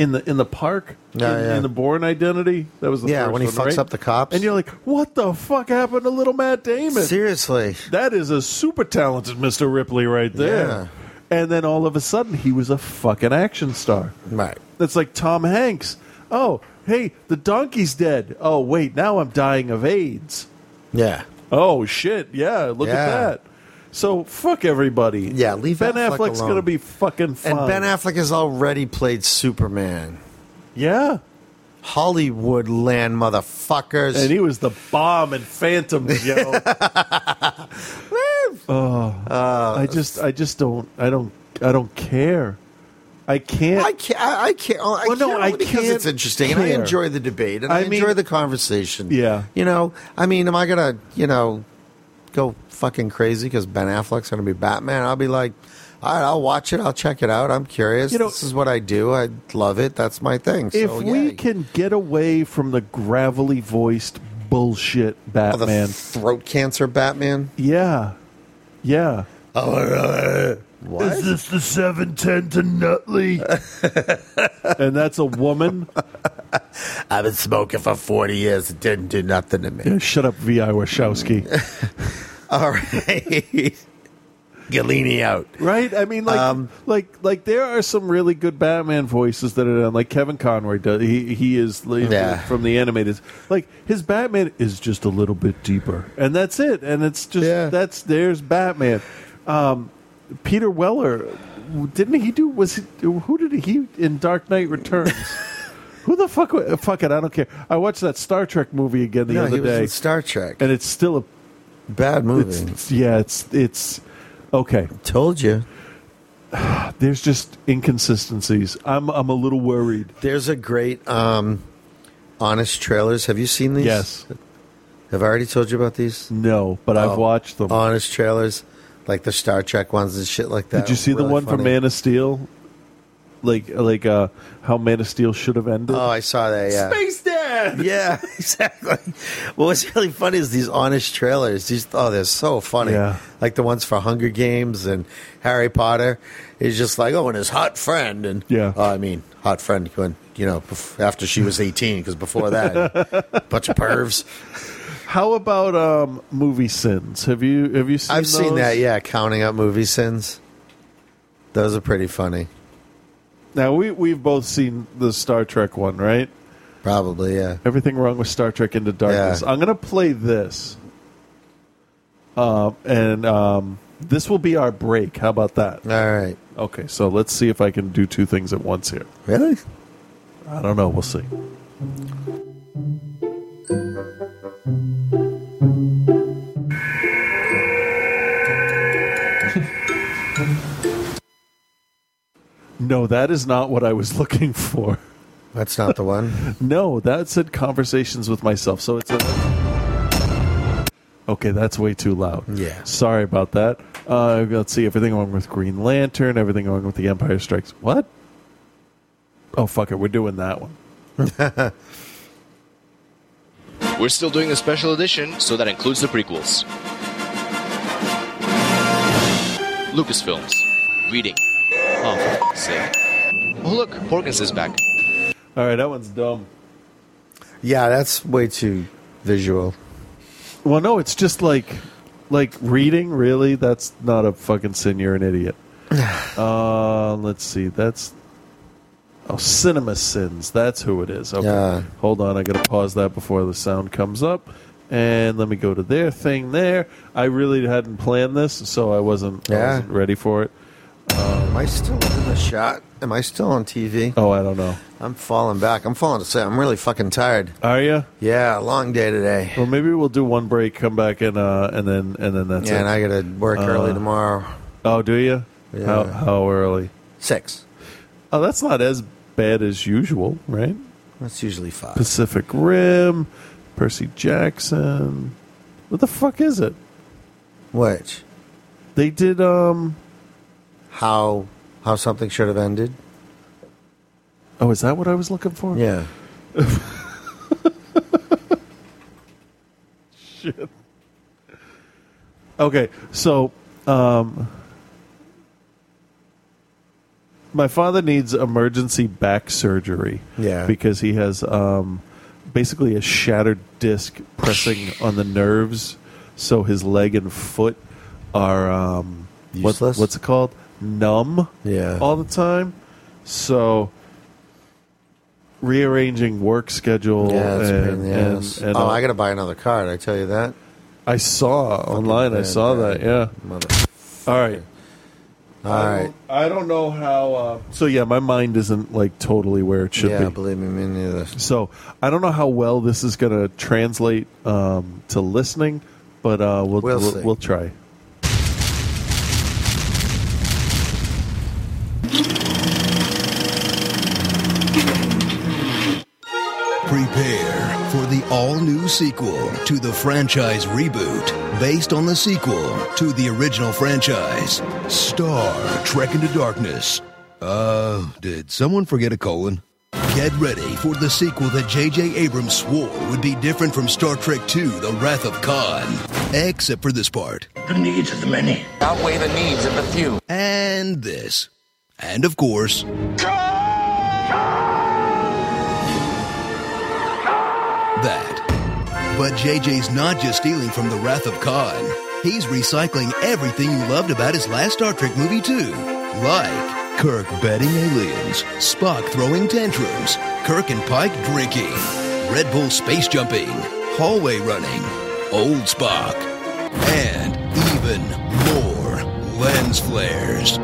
in the in the park Yeah, in, yeah. in the Bourne Identity. That was the Yeah, first when he one, fucks right? up the cops. and you're like, what the fuck happened to little Matt Damon? Seriously, That is a super talented Mr. Ripley right there. Yeah. And then all of a sudden, he was a fucking action star. Right. That's like Tom Hanks. Oh, hey, the donkey's dead. Oh, wait, now I'm dying of AIDS. Yeah. Oh, shit. Yeah, look Yeah. at that. So, fuck everybody. Yeah, leave Ben Affleck Affleck's alone. going to be fucking fine. And Ben Affleck has already played Superman. Yeah. Hollywoodland motherfuckers. And he was the bomb in Phantom, yo. oh, uh, I just, I just don't, I don't, I don't care. I can't. I can't. I, can't. Oh, I Well, no, can't I because can't it's interesting, and I enjoy the debate, and I, I mean- enjoy the conversation. Yeah. you know, I mean, am I gonna, you know, go fucking crazy because Ben Affleck's gonna be Batman? I'll be like, all right, I'll watch it. I'll check it out. I'm curious. You know- this is what I do. I love it. That's my thing. if so, we yay. can get away from the gravelly voiced bullshit Oh, Batman, throat cancer Batman. yeah, yeah. Oh, what? Is this the seven ten to Nutley? and that's a woman. I've been smoking for forty years. It didn't do nothing to me. Yeah, shut up, Vi Wachowski. All right. leaning out. Right? I mean, like, Um, like, like there are some really good Batman voices that are done. Like Kevin Conroy does. He he is like, Yeah. from the animated. Like his Batman is just a little bit deeper, and that's it. And it's just that's there's Batman. Um, Peter Weller, didn't he do? Was he, who did he in Dark Knight Returns? Who the fuck? Fuck it, I don't care. I watched that Star Trek movie again the No, other he was day. in Star Trek. and it's still a Bad movie. it's, yeah, it's it's okay. Told you. There's just inconsistencies. I'm I'm a little worried. There's a great um, honest trailers. Have you seen these? Yes. Have I already told you about these? No, but I've Oh, watched them. Honest trailers, like the Star Trek ones and shit like that. Did you see the Really one from funny. Man of Steel? Like like uh, how Man of Steel should have ended. Oh, I saw that. Yeah. Space Dad. Yeah, exactly. Well, what's really funny is these honest trailers. These oh, they're so funny. Yeah. Like the ones for Hunger Games and Harry Potter. Is just like oh, and his hot friend and Yeah. Oh, I mean, hot friend when you know after she was eighteen because before that, bunch of pervs. How about um, movie sins? Have you have you seen? I've seen that. Yeah, counting up movie sins. Those are pretty funny. Now we we've both seen the Star Trek one, right? Probably, yeah. Everything wrong with Star Trek Into Darkness. Yeah. I'm gonna play this, uh, and um, this will be our break. How about that? All right. Okay, so let's see if I can do two things at once here. Really? I don't know. We'll see. No, that is not what I was looking for. That's not the one. No, that said conversations with myself. So it's a. Okay, that's way too loud. Yeah. Sorry about that. Uh, let's see. Everything wrong with Green Lantern. Everything wrong with The Empire Strikes. What? Oh, fuck it. We're doing that one. We're still doing a special edition, so that includes the prequels. Lucasfilms. Reading. Oh, for sake. Oh, look, Porkins is back. All right, that one's dumb. Yeah, that's way too visual. Well, no, it's just like, like reading. Really, that's not a fucking sin. You're an idiot. uh, let's see. That's oh, cinema sins. That's who it is. Okay, Yeah. hold on. I got to pause that before the sound comes up, and let me go to their thing there. I really hadn't planned this, so I wasn't, I Yeah. wasn't ready for it. Am I still in the shot? Am I still on TV? Oh, I don't know. I'm falling back. I'm falling asleep. I'm really fucking tired. Are you? Yeah, long day today. Well, maybe we'll do one break, come back, and uh, and then and then that's it. yeah, it. and I gotta work early Uh, tomorrow. Oh, do you? Yeah. How how early? Six. Oh, that's not as bad as usual, right? That's usually five. Pacific Rim, Percy Jackson. What the fuck is it? Which? They did um How how something should have ended? Oh, is that what I was looking for? Yeah. Shit. Okay, so um my father needs emergency back surgery. Yeah. Because he has um basically a shattered disc pressing on the nerves so his leg and foot are um what- Useless? what's it called? Numb Yeah. all the time. So rearranging work schedule Yeah, that's a pain in and, the and, ass. and, oh, uh, I gotta buy another card. I tell you that. I saw online. I saw guy. that. Yeah. Mother. All right. All I right. don't- I don't know how. Uh, so yeah, my mind isn't like totally where it should yeah, be. believe me, me neither. So I don't know how well this is going to translate um, to listening, but uh, we'll We'll we'll, see. we'll try. Prepare for the all new sequel to the franchise reboot based on the sequel to the original franchise Star Trek Into Darkness. Uh, did someone forget a colon? Get ready for the sequel that J.J. Abrams swore would be different from Star Trek II The Wrath of Khan. Except for this part. The needs of the many outweigh the needs of the few. And this. And of course, that. But JJ's not just stealing from the Wrath of Khan. He's recycling everything you loved about his last Star Trek movie, too. Like Kirk betting aliens, Spock throwing tantrums, Kirk and Pike drinking, Red Bull space jumping, hallway running, old Spock, and even more lens flares.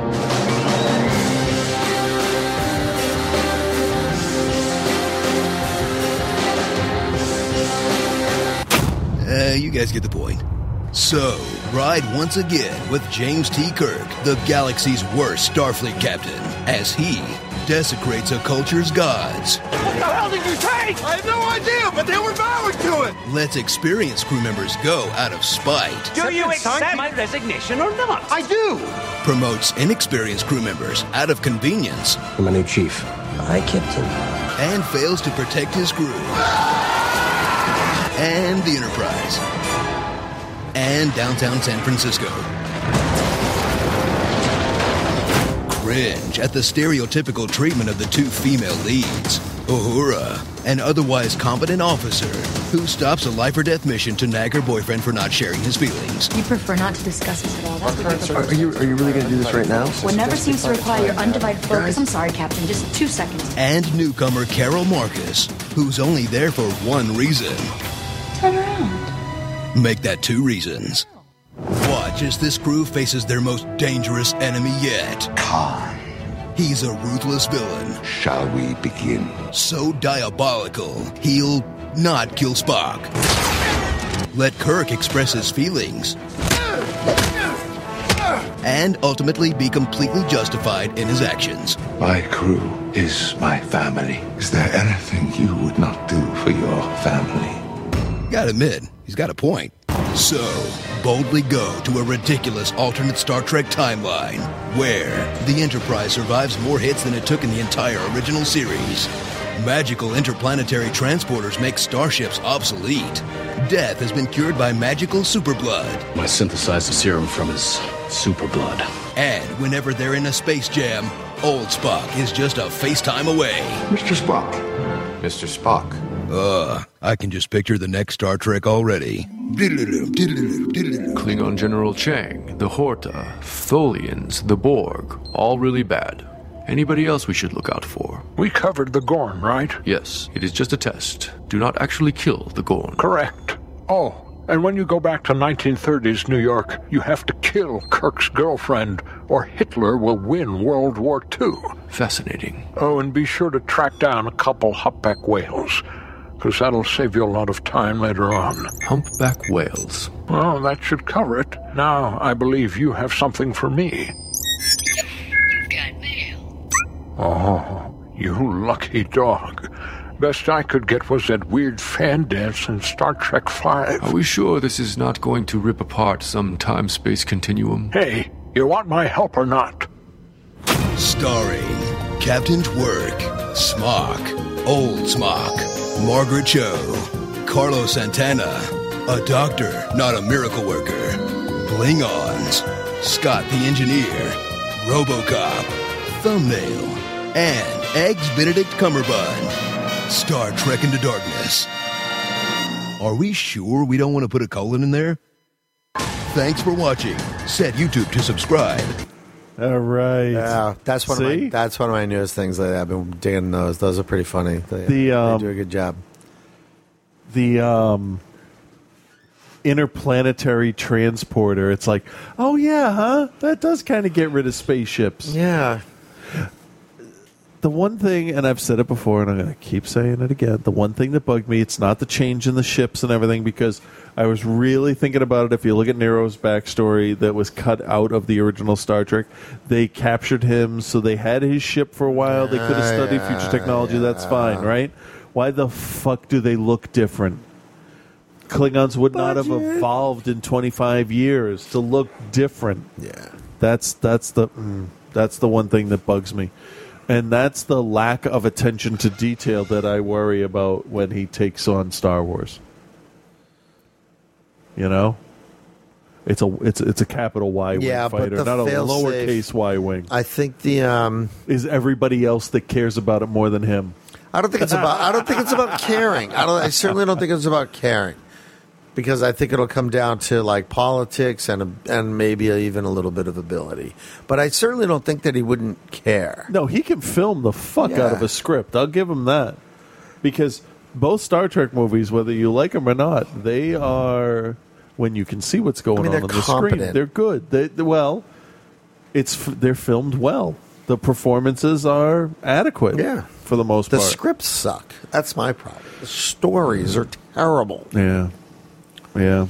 You guys get the point. So, ride once again with James T. Kirk, the galaxy's worst Starfleet captain, as he desecrates a culture's gods. What the hell did you take? I have no idea, but they were bowing to it. Lets experienced crew members go out of spite. Do you accept my resignation or not? I do. Promotes inexperienced crew members out of convenience. I'm a new chief. Hi, Captain. And fails to protect his crew. And the Enterprise. And downtown San Francisco. Cringe at the stereotypical treatment of the two female leads. Uhura, an otherwise competent officer who stops a life or death mission to nag her boyfriend for not sharing his feelings. You prefer not to discuss this at all. That's what you're Are you are you really going to do this right now? Whatever seems to require your undivided focus. I'm sorry, Captain. Just two seconds. And newcomer Carol Marcus, who's only there for one reason. Turn around. Make that two reasons. Watch as this crew faces their most dangerous enemy yet. Khan. He's a ruthless villain. Shall we begin? So diabolical, he'll not kill Spock. Let Kirk express his feelings. And ultimately be completely justified in his actions. My crew is my family. Is there anything you would not do for your family? Gotta admit, he's got a point. So, boldly go to a ridiculous alternate Star Trek timeline where the Enterprise survives more hits than it took in the entire original series. Magical interplanetary transporters make starships obsolete. Death has been cured by magical superblood. I synthesized the serum from his super blood. And whenever they're in a space jam, old Spock is just a FaceTime away. Mr. Spock. Mr. Spock. Ugh, I can just picture the next Star Trek already. Klingon General Chang, the Horta, Tholians, the Borg, all really bad. Anybody else we should look out for? We covered the Gorn, right? Yes, it is just a test. Do not actually kill the Gorn. Correct. Oh, and when you go back to 1930s New York, you have to kill Kirk's girlfriend, or Hitler will win World War II. Fascinating. Oh, and be sure to track down a couple humpback whales, because that'll save you a lot of time later on. Humpback whales. Well, that should cover it. Now, I believe you have something for me. Oh, you lucky dog. Best I could get was that weird fan dance in Star Trek V. Are we sure this is not going to rip apart some time space continuum? Hey, you want my help or not? Starring Captain Twerk, Smock, Old Smock, Margaret Cho, Carlos Santana, a doctor, not a miracle worker, Blingons, Scott the Engineer, Robocop, Thumbnail, and Eggs Benedict Cumberbund. Star Trek Into Darkness. Are we sure we don't want to put a colon in there? Thanks for watching. Set YouTube to subscribe. All right. Yeah, that's one of my that's one of my newest things that I've been digging those. Those are pretty funny. They, The, they um, do a good job. the um, interplanetary transporter. It's like, oh yeah, huh? That does kind of get rid of spaceships. Yeah. The one thing, and I've said it before, and I'm going to keep saying it again. The one thing that bugged me, it's not the change in the ships and everything, because I was really thinking about it. If you look at Nero's backstory, that was cut out of the original Star Trek. They captured him, so they had his ship for a while. They could have Yeah, studied future technology. That's fine, right? Why the fuck do they look different? Klingons would not have evolved in 25 years to look different. Yeah. That's that's the mm, that's the one thing that bugs me. And that's the lack of attention to detail that I worry about when he takes on Star Wars. You know? It's a it's it's a capital Y wing Yeah, fighter, not a lowercase Y wing. I think the um is everybody else that cares about it more than him. I don't think it's about I don't think it's about caring. I don't I certainly don't think it's about caring. Because I think it'll come down to like politics and and maybe even a little bit of ability. But I certainly don't think that he wouldn't care. No, he can film the fuck out of a script. I'll give him that. Because both Star Trek movies, whether you like them or not, they are when you can see what's going I mean, on on the screen. They're good. They, well, it's f- they're filmed well. The performances are adequate. Yeah. for the most The part. The scripts suck. That's my problem. The stories are terrible. Yeah, yeah.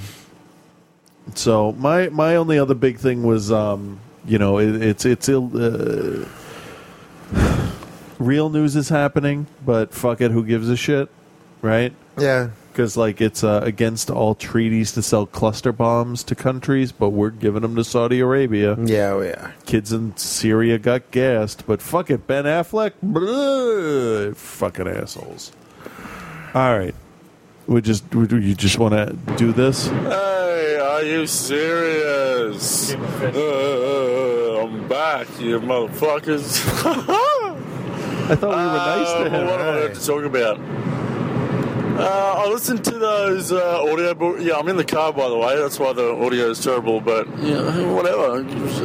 So my my only other big thing was, um, you know, it, it's it's ill. Uh, real news is happening, but fuck it, who gives a shit, right? Yeah. Because like it's uh, against all treaties to sell cluster bombs to countries, but we're giving them to Saudi Arabia. Yeah, we are. Kids in Syria got gassed, but fuck it, Ben Affleck, Blah, fucking assholes. All right, we just we, you just want to do this? Hey, are you serious? Uh, I'm back, you motherfuckers. I thought we were nice to him. What am I to talk about? Uh, I listened to those uh, audio book. Yeah, I'm in the car, by the way. That's why the audio is terrible. But yeah, whatever.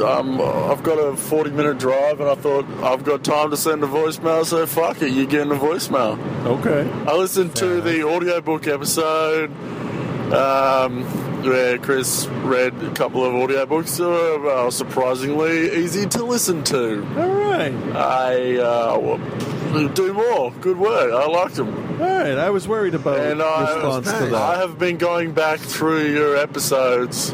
Um, I've got a 40 minute drive, and I thought I've got time to send a voicemail. So fuck it, you're getting a voicemail. Okay. I listened to the audio book episode um, where Chris read a couple of audiobooks that were uh, surprisingly easy to listen to. All right. I uh, well, do more. Good work. I liked them. All right, I was worried about And I, response to that. I have been going back through your episodes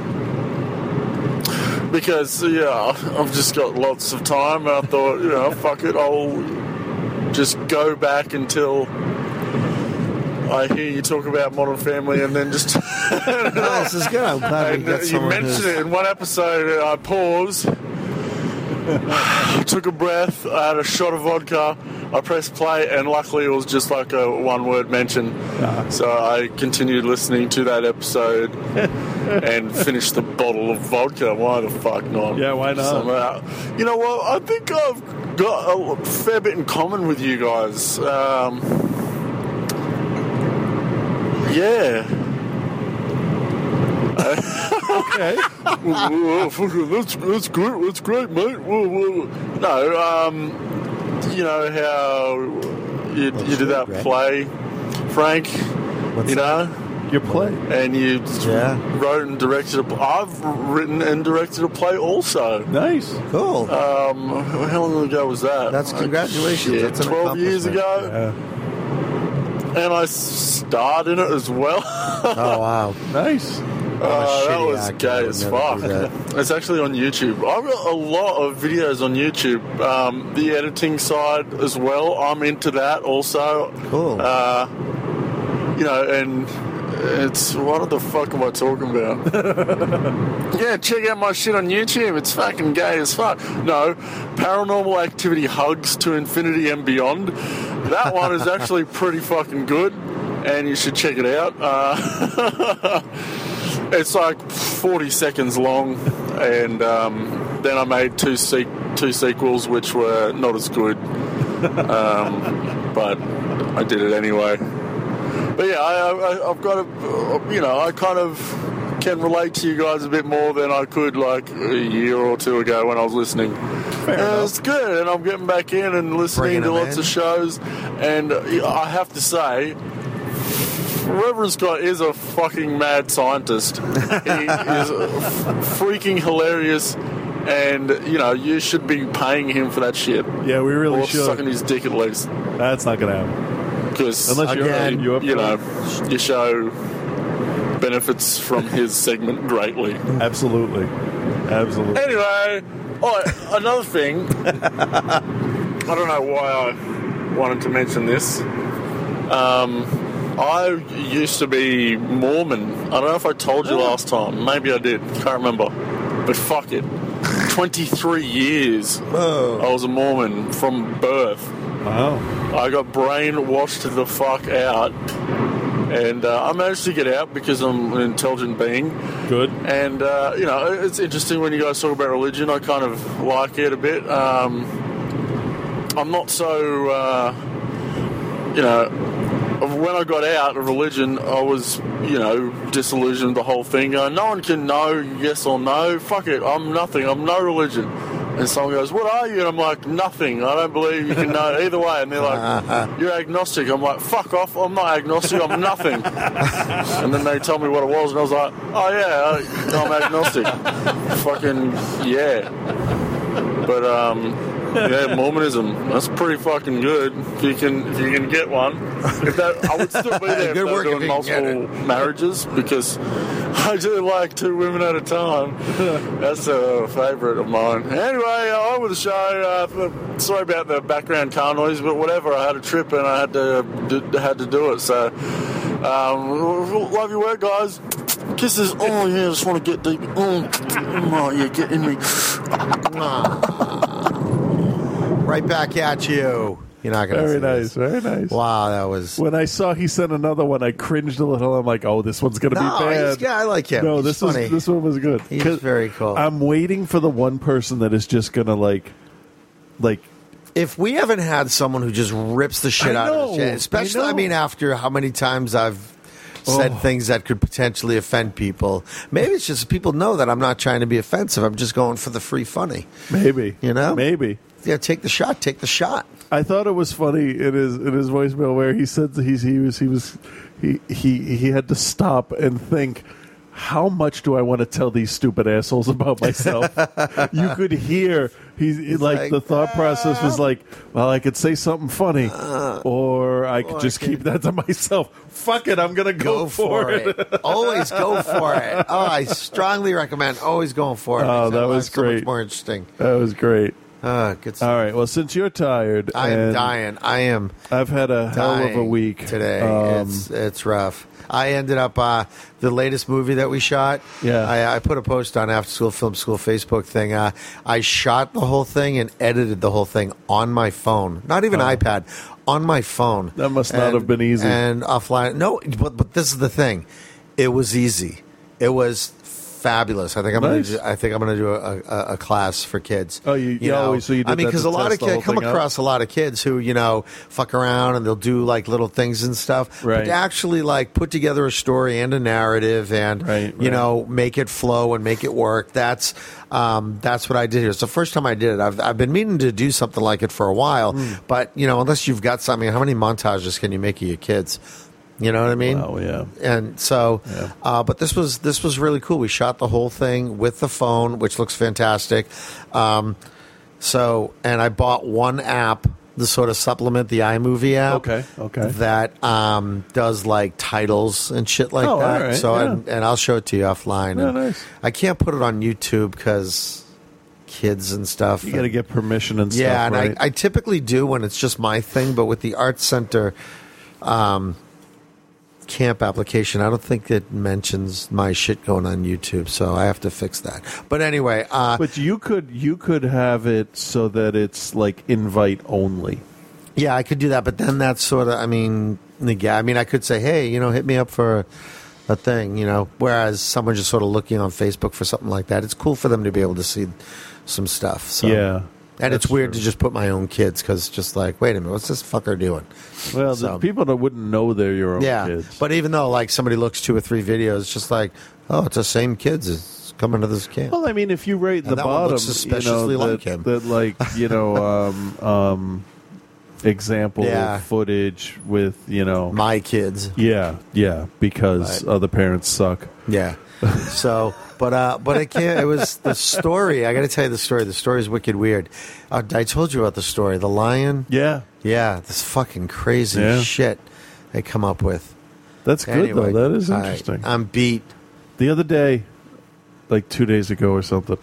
because, yeah, I've just got lots of time. And I thought, you know, fuck it, I'll just go back until I hear you talk about Modern Family and then just. Oh, this is good. I'm glad we And, got uh, you mentioned who's- it in one episode, and I paused. took a breath. I had a shot of vodka. I pressed play, and luckily it was just like a one-word mention. So I continued listening to that episode and finished the bottle of vodka. Why the fuck not? Yeah, why not? Somehow. You know what? I think I've got a fair bit in common with you guys. Um, yeah. Okay. That's, that's great. That's great, mate. Whoa, whoa. No, um, you know how you, you did that play, Frank. you know your play, and you Yeah. wrote and directed. A, I've written and directed a play also. Nice, cool. Um, how long ago was that? That's Like, congratulations. shit, That's an Twelve years accomplishment. ago, and I starred in it as well. Oh wow, nice. Uh, that was actor. Gay as fuck. It's actually on YouTube. I've got a lot of videos on YouTube. Um, the editing side as well. I'm into that also. Cool. Uh, you know, and it's what the fuck am I talking about? yeah, check out my shit on YouTube. It's fucking gay as fuck. No, Paranormal Activity Hugs to Infinity and Beyond. That one is actually pretty fucking good, and you should check it out. Uh, it's like 40 seconds long, and um, then I made two se- two sequels which were not as good, um, but I did it anyway. But yeah, I, I, I've got a, you know, I kind of can relate to you guys a bit more than I could like a year or two ago when I was listening. Uh, it's good, and I'm getting back in and listening Bringing to lots in. of shows, and I have to say. Reverend Scott is a fucking mad scientist. He is f- freaking hilarious, and you know you should be paying him for that shit. Yeah, we really or should. sucking his dick at least. That's not going to happen. Because Unless you're- again, you up you for know, your show benefits from his segment greatly. Absolutely, absolutely. Anyway, oh, another thing. I don't know why I wanted to mention this. Um, I used to be Mormon. I don't know if I told you last time. Maybe I did. Can't remember. But fuck it. 23 years I was a Mormon from birth. Wow. I got brainwashed the fuck out. And uh, I managed to get out because I'm an intelligent being. Good. And, uh, you know, it's interesting when you guys talk about religion. I kind of like it a bit. Um, I'm not so, uh, you know, when I got out of religion, I was, you know, disillusioned the whole thing. Going, no one can know yes or no. Fuck it, I'm nothing. I'm no religion. And someone goes, "What are you?" And I'm like, "Nothing. I don't believe you can know either way." And they're like, "You're agnostic." I'm like, "Fuck off! I'm not agnostic. I'm nothing." and then they tell me what it was, and I was like, "Oh yeah, I- I'm agnostic." Fucking yeah. But um, yeah, Mormonism. That's pretty fucking good. If you can, if you can get one. If that, I would still be there if they Good were work doing you multiple marriages because I do like two women at a time. That's a favourite of mine. Anyway, on with the show. Uh, sorry about the background car noise, but whatever. I had a trip and I had to d- had to do it. So, um, love your work, guys. Kisses. Oh yeah, I just want to get deep. Oh, oh yeah, get in me. Right back at you. You're not going to Very nice, very nice. Wow, that was. When I saw he sent another one, I cringed a little. I'm like, oh, this one's going to No, be bad. he's- yeah, I like him. No, He's this funny. was this one was good. He's 'Cause very cool. I'm waiting for the one person that is just going to like, like. If we haven't had someone who just rips the shit I out of know, especially, I know. mean, after how many times I've said Oh. things that could potentially offend people, maybe it's just people know that I'm not trying to be offensive. I'm just going for the free funny. Maybe You know? maybe. Yeah, take the shot. Take the shot. I thought it was funny in his in his voicemail where he said that he's he was he was he he he had to stop and think. How much do I want to tell these stupid assholes about myself? you could hear he's, like, like, the thought process was like, well, I could say something funny, uh, or I could or I just could- keep that to myself. Fuck it, I'm gonna go, Go for it. always go for it. Oh, I strongly recommend always going for it. Oh, that was lives so much great. more interesting. That was great. Uh, good All right. Well, since you're tired, I am and dying. I am. I've had a hell of a dying week today. Um, it's it's rough. I ended up uh, the latest movie that we shot. Yeah. I, I put a post on After School Film School Facebook thing. Uh, I shot the whole thing and edited the whole thing on my phone, not even iPad, on my phone. Oh. That must not And- have been easy. And offline, no. But but this is the thing. It was easy. It was fabulous. I think I'm Nice. gonna. Do, I think I'm gonna do a, a, a class for kids. Oh, you- yeah, oh, so you I mean, because a lot of kids come across a lot of kids who you know fuck around and they'll do like little things and stuff. But Right. to actually like put together a story and a narrative and Right, you right. know make it flow and make it work. That's um, that's what I did here. It's the first time I did it. I've I've been meaning to do something like it for a while, Hmm. but you know unless you've got something, how many montages can you make of your kids? You know what I mean? Wow, yeah. And so, uh, but this was this was really cool. We shot the whole thing with the phone, which looks fantastic. Um, so, and I bought one app to sort of supplement the iMovie app. Okay, okay. That um, does like titles and shit like Oh, that. right, so, yeah. and, and I'll show it to you offline. Yeah, And nice. I can't put it on YouTube because kids and stuff. you got to get permission and Yeah, stuff. and right? I, I typically do when it's just my thing, but with the Arts Center um, camp application, I don't think it mentions my shit going on YouTube, so I have to fix that. But anyway, uh, but you could you could have it so that it's like invite only. yeah, I could do that, but then that's sort of, I mean, yeah, I mean, I could say, hey, you know, hit me up for a thing, you know, whereas someone just sort of looking on Facebook for something like that, it's cool for them to be able to see some stuff. So. Yeah, And it's weird true. to just put my own kids because just like, wait a minute, what's this fucker doing? Well, So- the people that wouldn't know they're your own yeah, kids. but even though like somebody looks two or three videos, it's just like, oh, it's the same kids as coming to this camp. Well, I mean, if you rate And the bottom, you know, suspiciously that, like him. that like you know, um, um, example Yeah. footage with you know my kids. Yeah, yeah, because Right. other parents suck. Yeah. so, but uh, but I can't. It was the story. I got to tell you the story. The story is wicked weird. Uh, I told you about the story. The lion. Yeah, yeah. This fucking crazy Yeah. shit they come up with. That's good Anyway, though. That is I- interesting. I'm beat. The other day, like two days ago or something,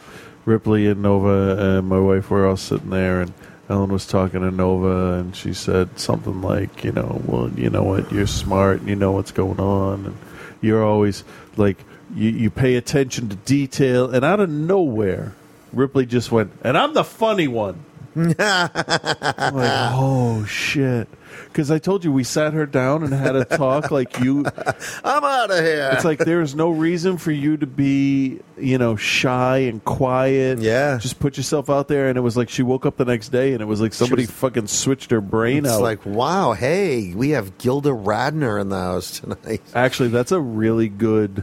Ripley and Nova and my wife were all sitting there, and Ellen was talking to Nova, and she said something like, you know, well, you know what, you're smart, and you know what's going on, and you're always like, you, you pay attention to detail, and out of nowhere, Ripley just went, and I'm the funny one. Like, oh shit. Because I told you we sat her down and had a talk. Like you, I'm out of here. It's like there is no reason for you to be, you know, shy and quiet. Yeah. just put yourself out there. And it was like she woke up the next day, and it was like somebody was- fucking switched her brain It's out. like, wow, hey, we have Gilda Radner in the house tonight. Actually, that's a really good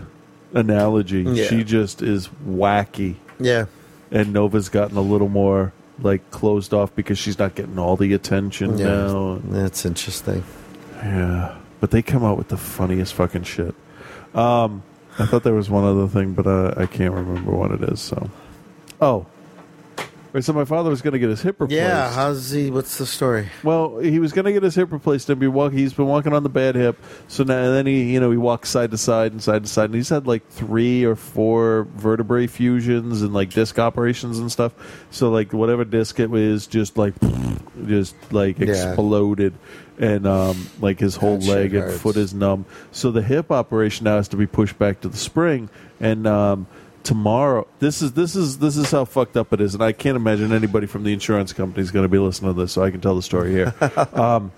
analogy. Yeah. She just is wacky. Yeah. And Nova's gotten a little more like closed off because she's not getting all the attention Yeah. now. That's interesting. Yeah. But they come out with the funniest fucking shit. Um, I thought there was one other thing, but uh, I can't remember what it is. So, oh, Right, so my father was going to get his hip replaced. Yeah, how's he? What's the story? Well, he was going to get his hip replaced and be walk. He's been walking on the bad hip. So now, and then he, you know, he walks side to side and side to side, and he's had like three or four vertebrae fusions and like disc operations and stuff. So like whatever disc it was, just like, just like Yeah. exploded, and um, like his whole That leg and hurts. foot is numb. So the hip operation now has to be pushed back to the spring, and um, tomorrow this is this is this is how fucked up it is, and I can't imagine anybody from the insurance company is going to be listening to this, so I can tell the story here. um,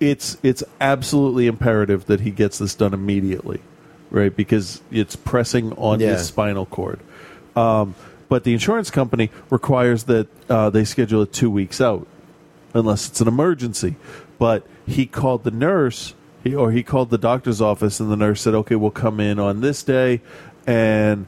it's it's absolutely imperative that he gets this done immediately, right? Because it's pressing on Yeah. his spinal cord. Um, but the insurance company requires that uh, they schedule it two weeks out, unless it's an emergency. But he called the nurse, he, or he called the doctor's office, and the nurse said, "Okay, we'll come in on this day," and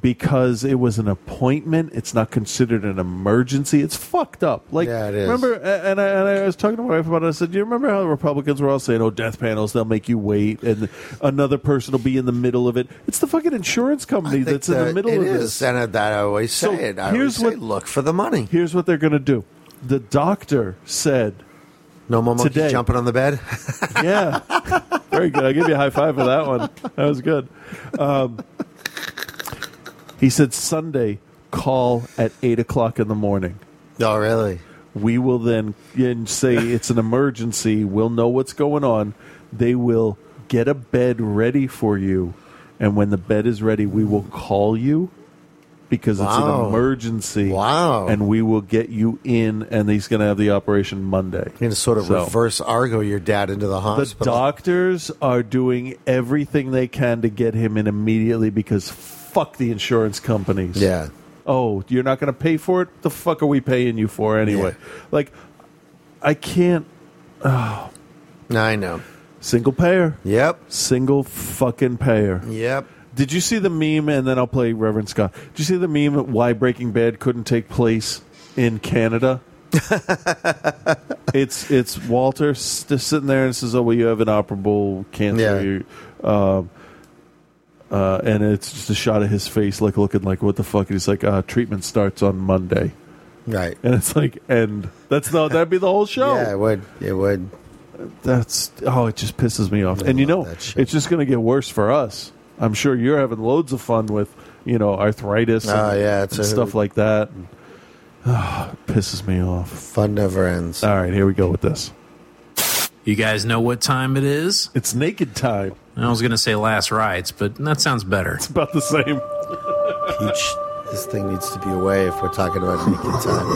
because it was an appointment, it's not considered an emergency. It's fucked up. Like, Yeah, it is. remember, and I, and I was talking to my wife about it. I said, "Do you remember how the Republicans were all saying, oh, death panels, they'll make you wait, and another person will be in the middle of it." It's the fucking insurance company that's in the middle it of is, this. and that I always say So it. I here's always say, what- look for the money. Here's what they're going to do. The doctor said, "No more monkeys today, jumping on the bed." yeah, very good. I'll give you a high five for that one. That was good. Um, he said Sunday, call at eight o'clock in the morning. Oh, really? We will then and say it's an emergency. We'll know what's going on. They will get a bed ready for you, and when the bed is ready, we will call you because it's an emergency. Wow. And we will get you in, and he's going to have the operation Monday. You're going to sort of So- reverse Argo your dad into the hospital. the doctors are doing everything they can to get him in immediately because fuck the insurance companies. Yeah. Oh, you're not going to pay for it? The fuck are we paying you for anyway? Like, I can't. Oh, I know. single payer. Yep. Single fucking payer. Yep. Did you see the meme? And then I'll play Reverend Scott. Did you see the meme? Why Breaking Bad couldn't take place in Canada? it's it's Walter s- just sitting there and says, "Oh, well, you have inoperable cancer." You- Um, uh, and it's just a shot of his face, like looking like, "What the fuck?" And he's like, uh, "Treatment starts on Monday." Right. And it's like, and that's the that'd be the whole show. Yeah, it would. It would. That's oh, it just pisses me off. and you know, it's just going to get worse for us. I'm sure you're having loads of fun with you know arthritis. and, Oh, yeah, it's and a- stuff like that. And, ah, it pisses me off. Fun never ends. All right, here we go with this. You guys know what time it is? It's naked time. I was going to say last rites, but that sounds better. It's about the same. Peach, this thing needs to be away if we're talking about naked time.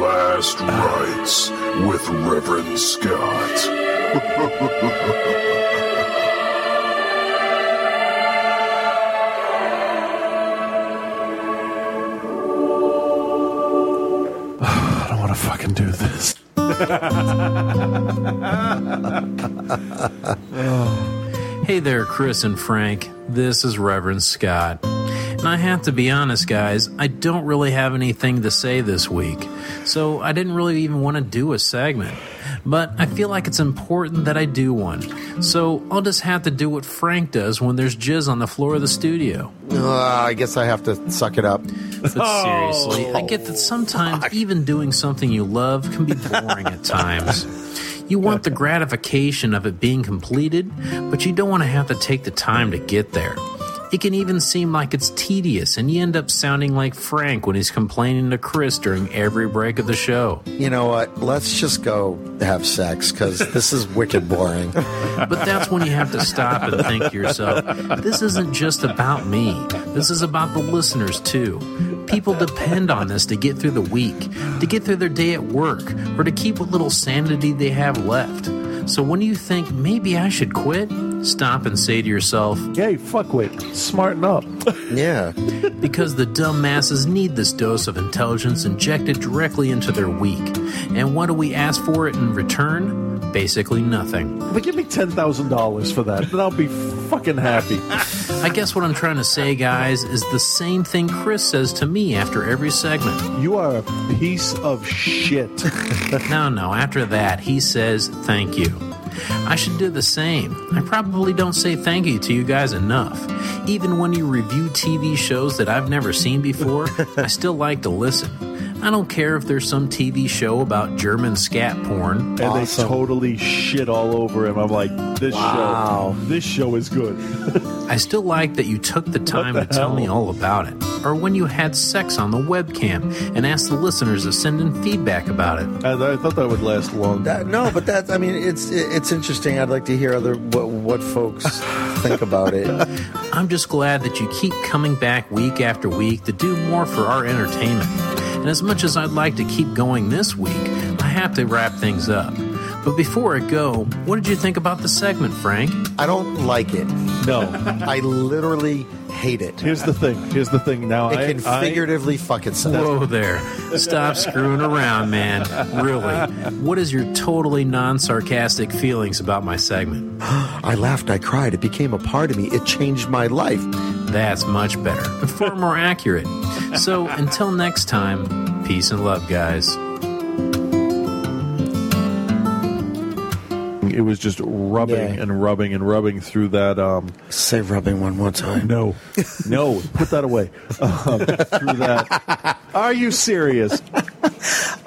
Last Rites with Reverend Scott. Hey there, Chris and Frank. This is Reverend Scott. And I have to be honest, guys, I don't really have anything to say this week. So I didn't really even want to do a segment. But I feel like it's important that I do one. So I'll just have to do what Frank does when there's jizz on the floor of the studio. Uh, I guess I have to suck it up. But seriously, I get that sometimes even doing something you love can be boring at times. You want the gratification of it being completed, but you don't want to have to take the time to get there. It can even seem like it's tedious, and you end up sounding like Frank when he's complaining to Chris during every break of the show. You know what? Let's just go have sex because this is wicked boring. But that's when you have to stop and think to yourself, this isn't just about me. This is about the listeners too. People depend on this to get through the week, to get through their day at work, or to keep what little sanity they have left. So when you think maybe I should quit, stop and say to yourself, Hey, fuckwit, smarten up. yeah. because the dumb masses need this dose of intelligence injected directly into their week. And what do we ask for it in return? Basically nothing. But give me ten thousand dollars for that, and I'll be fucking happy. I guess what I'm trying to say, guys, is the same thing Chris says to me after every segment. You are a piece of shit. no, no. After that, he says thank you. I should do the same. I probably don't say thank you to you guys enough. Even when you review TV shows that I've never seen before, I still like to listen. I don't care if there's some TV show about German scat porn. And they totally shit all over him. I'm like, this Wow. show, this show is good. I still like that you took the time the to tell me all about it. Or when you had sex on the webcam and asked the listeners to send in feedback about it. I, I thought that would last long. That, no, but that's. I mean, it's it's interesting. I'd like to hear other what, what folks think about it. I'm just glad that you keep coming back week after week to do more for our entertainment. And as much as I'd like to keep going this week, I have to wrap things up. But before I go, what did you think about the segment, Frank? I don't like it. No, I literally hate it. Here's the thing. Here's the thing. Now It I can I- figuratively fuck itself. Whoa there. Stop screwing around, man. Really. What is your totally non sarcastic feelings about my segment? I laughed, I cried. It became a part of me. It changed my life. That's much better. and Far more accurate. So until next time, peace and love, guys. it was just rubbing Yeah. and rubbing and rubbing through that. Um, Say rubbing one more time. No, no, put that away. Um, through that. Are you serious?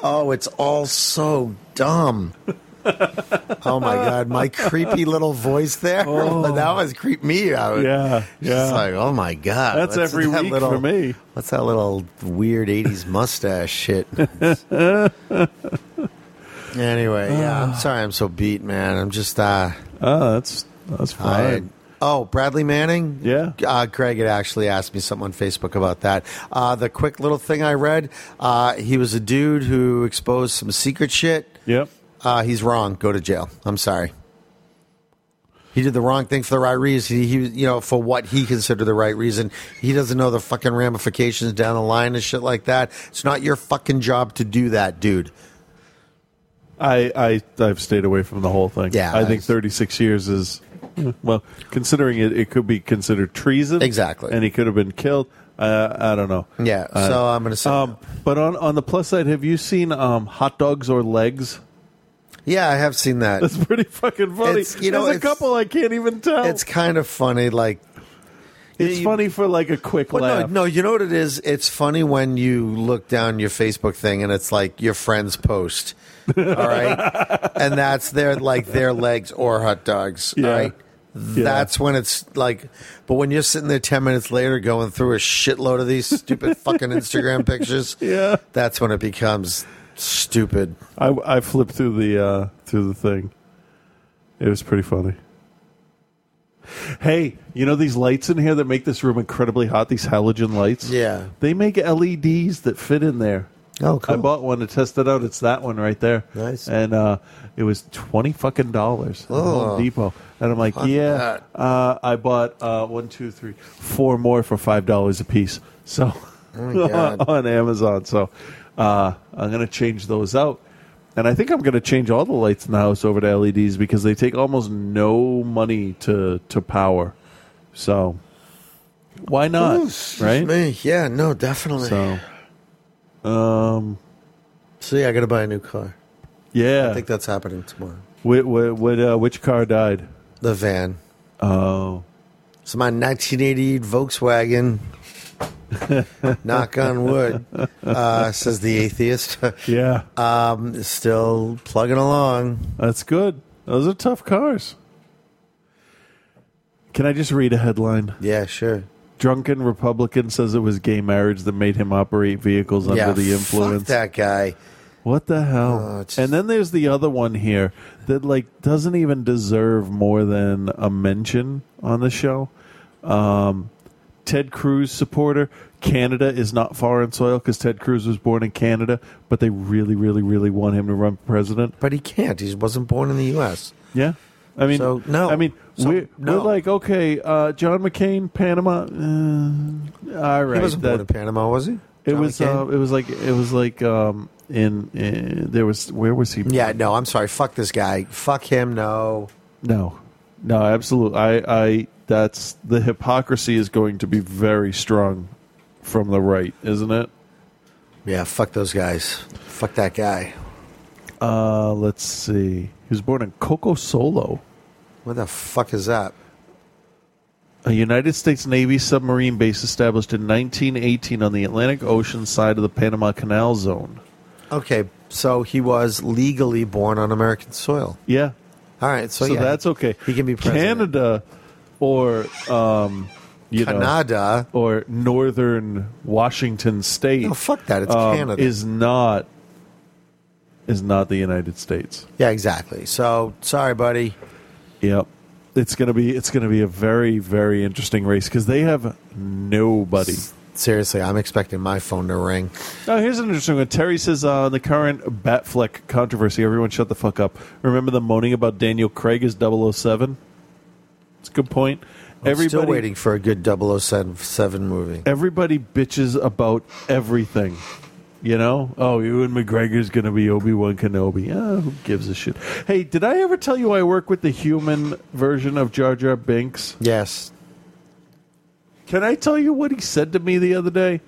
Oh, it's all so dumb. oh my god, my creepy little voice there. Oh. that was creep me out. Yeah, yeah. like, oh my god. That's every that week little, for me. What's that little weird '80s mustache shit? anyway, yeah. I'm sorry, I'm so beat, man. I'm just uh. Oh, that's that's fine. oh, Bradley Manning. Yeah. Uh, Greg had actually asked me something on Facebook about that. Uh, the quick little thing I read. Uh, he was a dude who exposed some secret shit. Yep. Uh, he's wrong. Go to jail. I'm sorry. He did the wrong thing for the right reason. He, he, you know, for what he considered the right reason. He doesn't know the fucking ramifications down the line and shit like that. It's not your fucking job to do that, dude. I, I I've stayed away from the whole thing. Yeah, I think 36 years is well, considering it, it could be considered treason. Exactly. and he could have been killed. Uh, I don't know. Yeah, Uh, so I'm gonna say. Um, but on on the plus side, have you seen um, hot dogs or legs? Yeah, I have seen that. That's pretty fucking funny. It's- you know, There's a it's- couple I can't even tell. It's kind of funny, like It's funny for like a quick Well, no, laugh. no, you know what it is? It's funny when you look down your Facebook thing and it's like your friend's post. All right. and that's their like their legs or hot dogs. Yeah. All right. That's when it's like, but when you're sitting there 10 minutes later going through a shitload of these stupid fucking Instagram pictures, Yeah. that's when it becomes stupid. I, I flipped through the uh, through the thing. It was pretty funny. Hey, you know these lights in here that make this room incredibly hot? These halogen lights. Yeah. they make LEDs that fit in there. Oh, cool. I bought one to test it out. It's that one right there. Nice. And uh, it was twenty fucking dollars at Oh. Home Depot. And I'm like, Fuck yeah. Uh, I bought uh, one, two, three, four more for five dollars a piece. So Oh on Amazon. So uh, I'm gonna change those out. And I think I'm going to change all the lights in the house over to LEDs because they take almost no money to to power. So why not? Ooh, right? Me. Yeah, no, definitely. So, um, yeah, I got to buy a new car. yeah. I think that's happening tomorrow. What, what, what, uh, which car died? The van. Oh, So my 1988 Volkswagen. knock on wood, uh, says the atheist. yeah. um, still plugging along. That's good. Those are tough cars. Can I just read a headline? Yeah, sure. Drunken Republican says it was gay marriage that made him operate vehicles under yeah, the fuck influence. that guy. What the hell? Oh, it's and then there's the other one here that like doesn't even deserve more than a mention on the show. Um, Ted Cruz supporter. Canada is not foreign soil because Ted Cruz was born in Canada, but they really, really, really want him to run for president. But he can't. He wasn't born in the U.S. Yeah, I mean, So, no. I mean, So, we're, no. we're like, okay, uh, John McCain, Panama. Uh, all right, He wasn't born in Panama, was he? It John was. Uh, it was like. It was like. Um, in, in there was. Where was he? Yeah, no, I'm sorry. Fuck this guy. Fuck him. No. No, no, absolutely. I, I. That's the hypocrisy is going to be very strong from the right, isn't it? Yeah, fuck those guys. Fuck that guy. Uh, let's see. He was born in Coco Solo, What the fuck is that? a United States Navy submarine base established in 1918 on the Atlantic Ocean side of the Panama Canal Zone. Okay, so he was legally born on American soil. Yeah. All right, so, So, yeah, that's okay. He can be president. Canada or um, you know, Canada. or Northern Washington State. No, fuck that. It's um, Canada. Is not is not the United States. Yeah, exactly. So sorry, buddy. Yep. It's gonna be it's gonna be a very very interesting race because they have nobody. Seriously, I'm expecting my phone to ring. Now, here's an interesting one. Terry says uh, the current Batfleck controversy. Everyone, shut the fuck up. Remember the moaning about Daniel Craig as 007? It's a good point. I'm Everybody, still waiting for a good 007 movie. everybody bitches about everything. You know? Oh, Ewan McGregor's going to be Obi Wan Kenobi. Oh, who gives a shit? Hey, did I ever tell you I work with the human version of Jar Jar Binks? Yes. Can I tell you what he said to me the other day?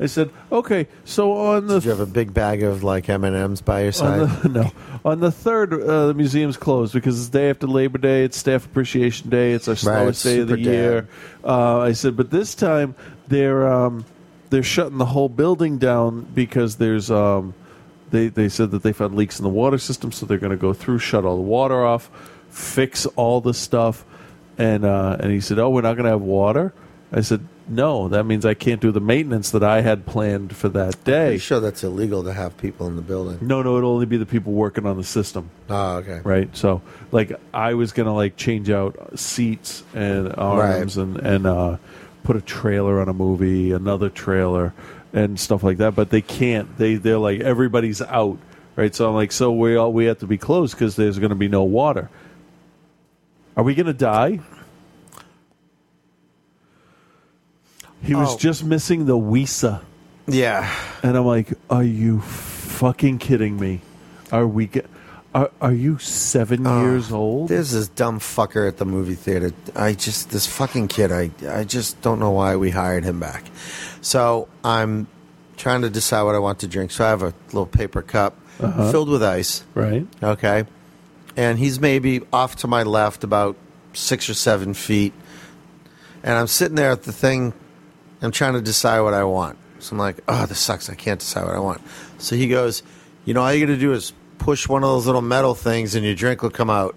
I said, okay, so on the Did you have a big bag of like M and M's by your side? On the, no, on the third, uh, the museum's closed because it's day after Labor Day. It's Staff Appreciation Day. It's our slowest day of the super year. Uh, I said, but this time they're um, they're shutting the whole building down because there's um, they they said that they found leaks in the water system, so they're going to go through, shut all the water off, fix all the stuff, and uh, and he said, oh, we're not going to have water. I said, no, that means I can't do the maintenance that I had planned for that day. Pretty sure that's illegal to have people in the building. No, no, it'll only be the people working on the system. Oh, okay. Right. So, like, I was gonna like change out seats and arms and and uh, put a trailer on a movie, another trailer, and stuff like that. But they can't. They they're like everybody's out. Right. So I'm like, so we all we have to be closed because there's gonna be no water. Are we gonna die? He was Oh. just missing the Wisa. Yeah. And I'm like, are you fucking kidding me? Are we get? Are, are you seven years old? There's this dumb fucker at the movie theater. I just this fucking kid. I I just don't know why we hired him back. So I'm trying to decide what I want to drink. So I have a little paper cup Uh-huh. filled with ice. Right. Okay. And he's maybe off to my left about six or seven feet. And I'm sitting there at the thing. I'm trying to decide what I want. So I'm like, oh, this sucks. I can't decide what I want. So he goes, you know, all you got to do is push one of those little metal things and your drink will come out.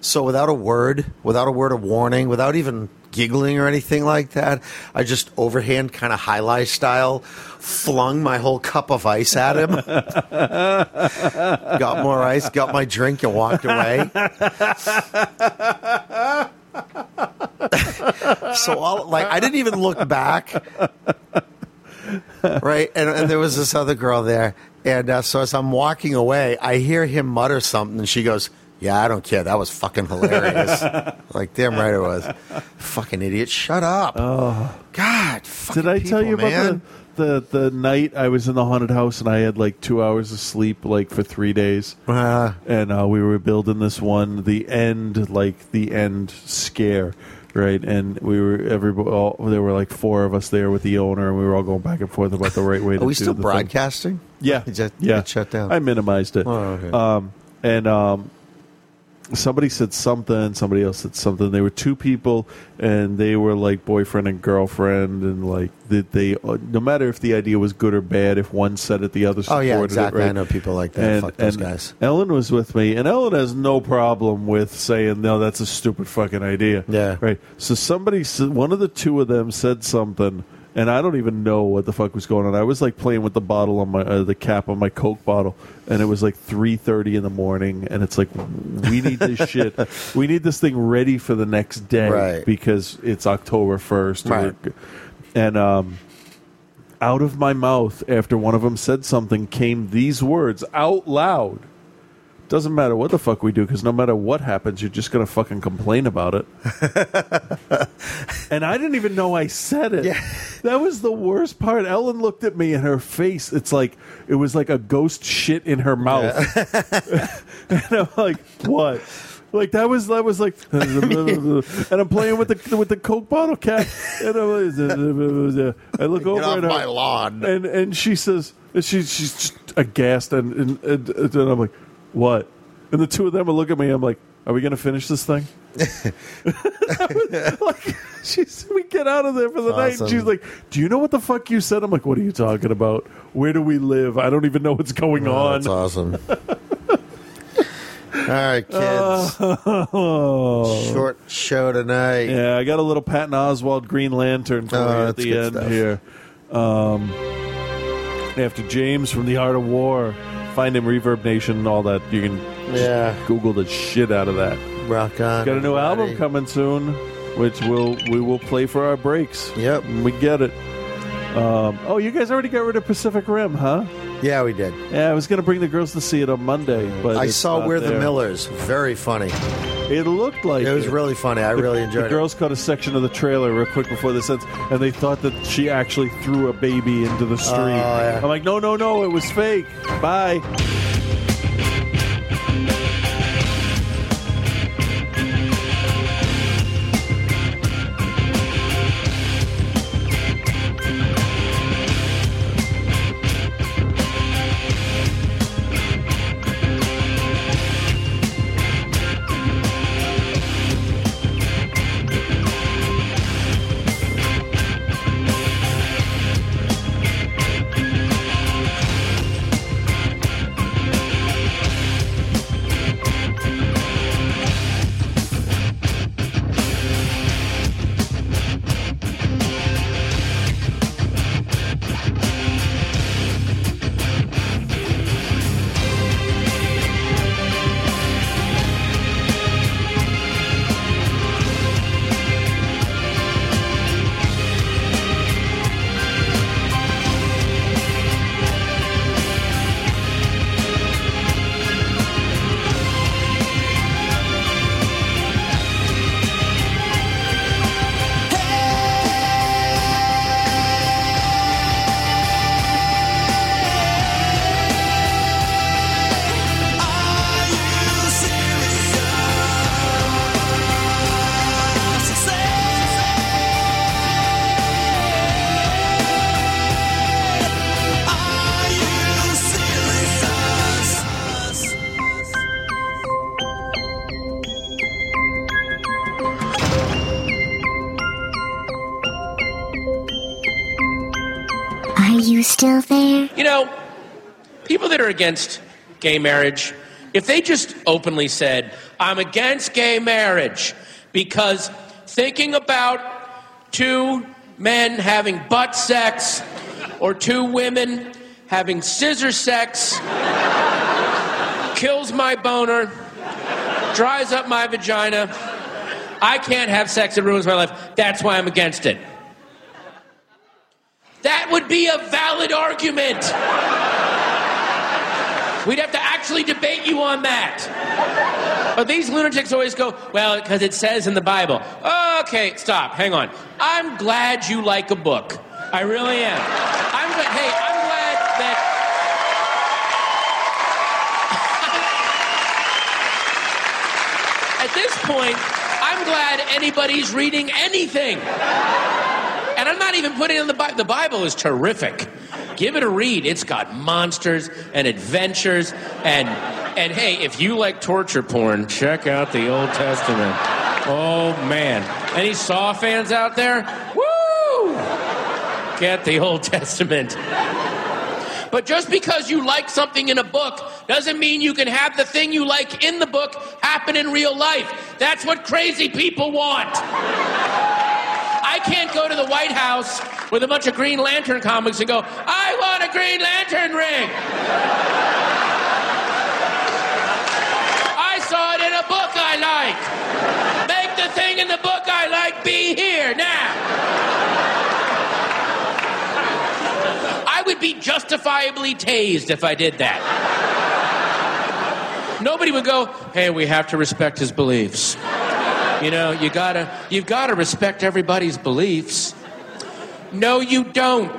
So without a word, without a word of warning, without even giggling or anything like that, I just overhand kind of highlight style flung my whole cup of ice at him. got more ice, got my drink, and walked away. So all like I didn't even look back. Right, and, and there was this other girl there, and uh, so as I'm walking away, I hear him mutter something, and she goes, "Yeah, I don't care. That was fucking hilarious." like, damn right it was. Fucking idiot! Shut up. Oh God! Did I tell you about man. the, the the night I was in the haunted house and I had like two hours of sleep like for three days, Uh-huh. and uh, we were building this one, the end, like the end scare. Right, and we were everybody. All, there were like four of us there with the owner, and we were all going back and forth about the right way to do it. Are we do still the thing. broadcasting? Yeah, It just- yeah. it shut down. I minimized it. Oh, okay. Um, and um, somebody said something. Somebody else said something. They were two people, and they were like boyfriend and girlfriend, and like that they. uh, No matter if the idea was good or bad, if one said it, the other supported it. Oh yeah, it, exactly. right? I know people like that. And, Fuck those guys. Ellen was with me, and Ellen has no problem with saying, "No, that's a stupid fucking idea." Yeah. Right. So somebody, said, one of the two of them, said something, and I don't even know what the fuck was going on. I was like playing with the bottle on my uh, the cap on my Coke bottle, and it was like three thirty in the morning, and it's like we need this shit. We need this thing ready for the next day Right. because it's October first, Right. and um. Out of my mouth, after one of them said something, came these words out loud. Doesn't matter what the fuck we do, because no matter what happens, you're just gonna fucking complain about it. and I didn't even know I said it. That was the worst part. Ellen looked at me, and her face, it's like it was like a ghost shit in her mouth. and I'm like, what? Like that was that was like, and I'm playing with the with the Coke bottle cap, and I'm like, I look over at her, my lawn. and and she says, and she, she's just aghast, and and, and and I'm like, what? And the two of them will look at me. I'm like, are we gonna finish this thing? like, she's, we get out of there for the night. And she's like, do you know what the fuck you said? I'm like, what are you talking about? Where do we live? I don't even know what's going Oh, on. That's awesome. All right, kids. Oh. Short show tonight. Yeah, I got a little Patton Oswalt Green Lantern for Oh, you at the end stuff. here. Um, after James from the Art of War, find him Reverb Nation, all that. You can just Yeah. Google the shit out of that. Rock on. Got a new album coming soon, which we'll we will play for our breaks. Yep, we get it. Um, oh, you guys already got rid of Pacific Rim, huh? Yeah, we did. Yeah, I was going to bring the girls to see it on Monday, but I saw We're the there. Millers. Very funny. It looked like It was really funny. I The- really the enjoyed it. The girls caught a section of the trailer real quick before this ends, and they thought that she actually threw a baby into the street. Oh, yeah. I'm like, no, no, no, it was fake. Bye. Are against gay marriage, if they just openly said, I'm against gay marriage because thinking about two men having butt sex or two women having scissor sex kills my boner, dries up my vagina. I can't have sex, it ruins my life. That's why I'm against it. That would be a valid argument. We'd have to actually debate you on that. But these lunatics always go, well, because it says in the Bible. Okay, stop, hang on. I'm glad you like a book. I really am. I'm glad, hey, I'm glad that. At this point, I'm glad anybody's reading anything. And I'm not even putting in the Bible. The Bible is terrific. Give it a read. It's got monsters and adventures and and hey, if you like torture porn, check out the Old Testament. Oh man. Any Saw fans out there? Woo! Get the Old Testament. But just because you like something in a book doesn't mean you can have the thing you like in the book happen in real life. That's what crazy people want. I can't go to the White House with a bunch of Green Lantern comics and go, I want a Green Lantern ring. I saw it in a book I like. Make the thing in the book I like be here now. I would be justifiably tased if I did that. Nobody would go, hey, we have to respect his beliefs. You know, you gotta, you've gotta respect everybody's beliefs. No, you don't.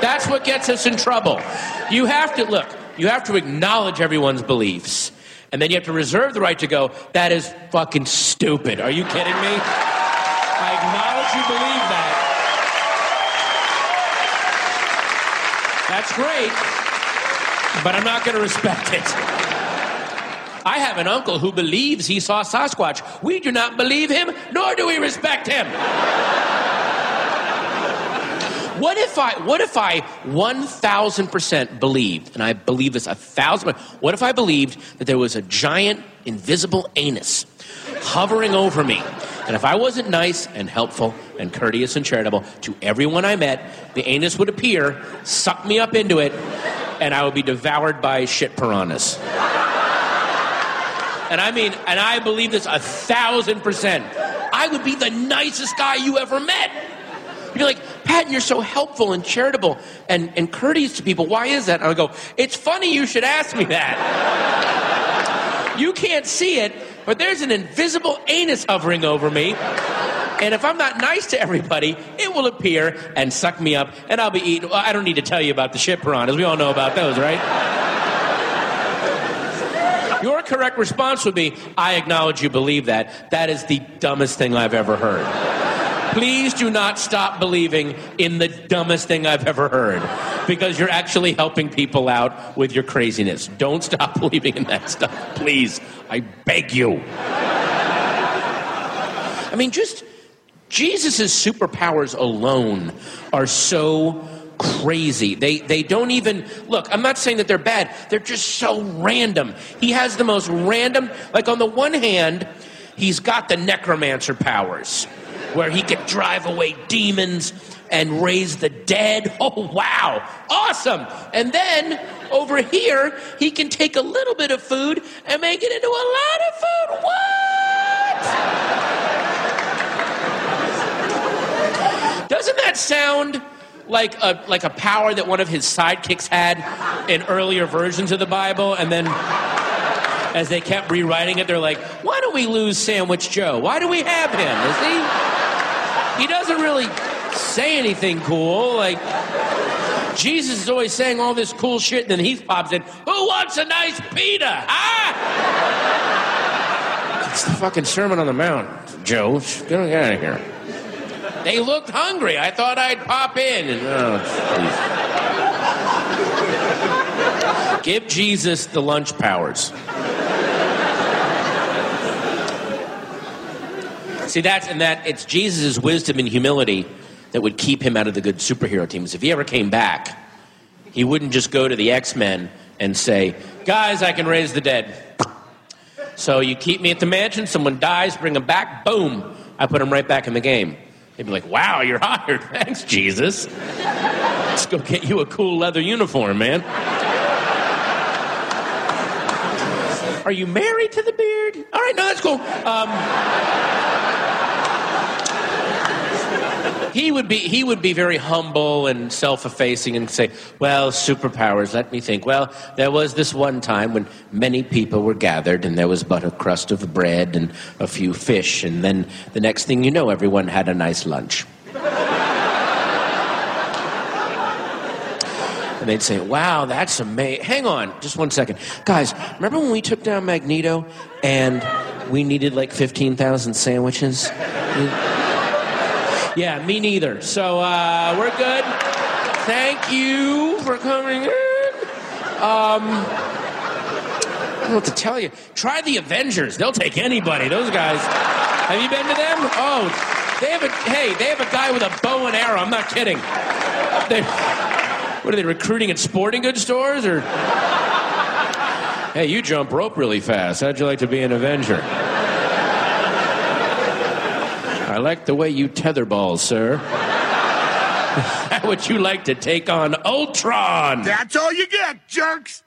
That's what gets us in trouble. You have to, look, you have to acknowledge everyone's beliefs. And then you have to reserve the right to go, that is fucking stupid. Are you kidding me? I acknowledge you believe that. That's great, but I'm not going to respect it. I have an uncle who believes he saw Sasquatch. We do not believe him, nor do we respect him. What if I what if I 1000% believed, and I believe this a thousand what if I believed that there was a giant invisible anus hovering over me? And if I wasn't nice and helpful and courteous and charitable to everyone I met, the anus would appear, suck me up into it, and I would be devoured by shit piranhas. And I mean, and I believe this a thousand percent. I would be the nicest guy you ever met. You'd be like, Patton, you're so helpful and charitable and, and courteous to people. Why is that? And I go, it's funny you should ask me that. you can't see it, but there's an invisible anus hovering over me. And if I'm not nice to everybody, it will appear and suck me up, and I'll be eating. I don't need to tell you about the shit piranhas. We all know about those, right? Correct response would be, I acknowledge you believe that. That is the dumbest thing I've ever heard. Please do not stop believing in the dumbest thing I've ever heard because you're actually helping people out with your craziness. Don't stop believing in that stuff. Please. I beg you. I mean, just Jesus' superpowers alone are so crazy. They they don't even look. I'm not saying that they're bad. They're just so random. He has the most random. Like on the one hand, he's got the necromancer powers, where he can drive away demons and raise the dead. Oh wow, awesome! And then over here, he can take a little bit of food and make it into a lot of food. What? Doesn't that sound? Like a like a power that one of his sidekicks had in earlier versions of the Bible, and then as they kept rewriting it, they're like, "Why don't we lose Sandwich Joe? Why do we have him? Is he? He doesn't really say anything cool. Like Jesus is always saying all this cool shit, and then he pops in. Who wants a nice pita? Huh? It's the fucking Sermon on the Mount, Joe. Get out of here. They looked hungry. I thought I'd pop in. And, oh, Give Jesus the lunch powers. See, that's and that it's Jesus' wisdom and humility that would keep him out of the good superhero teams. If he ever came back, he wouldn't just go to the X Men and say, Guys, I can raise the dead. So you keep me at the mansion, someone dies, bring them back, boom, I put them right back in the game. They'd be like, wow, you're hired. Thanks, Jesus. Let's go get you a cool leather uniform, man. Are you married to the beard? All right, no, that's cool. Um, he would be he would be very humble and self-effacing and say, "Well, superpowers. Let me think. Well, there was this one time when many people were gathered, and there was but a crust of bread and a few fish, and then the next thing you know, everyone had a nice lunch." And they'd say, "Wow, that's amazing." Hang on, just one second, guys. Remember when we took down Magneto and we needed like fifteen thousand sandwiches? Yeah, me neither. So uh, we're good. Thank you for coming in. Um, I don't know what to tell you. Try the Avengers. They'll take anybody. Those guys. Have you been to them? Oh, they have a hey. They have a guy with a bow and arrow. I'm not kidding. They, what are they recruiting at sporting goods stores or? Hey, you jump rope really fast. How'd you like to be an Avenger? I like the way you tetherball, sir. How would you like to take on Ultron? That's all you get, jerks.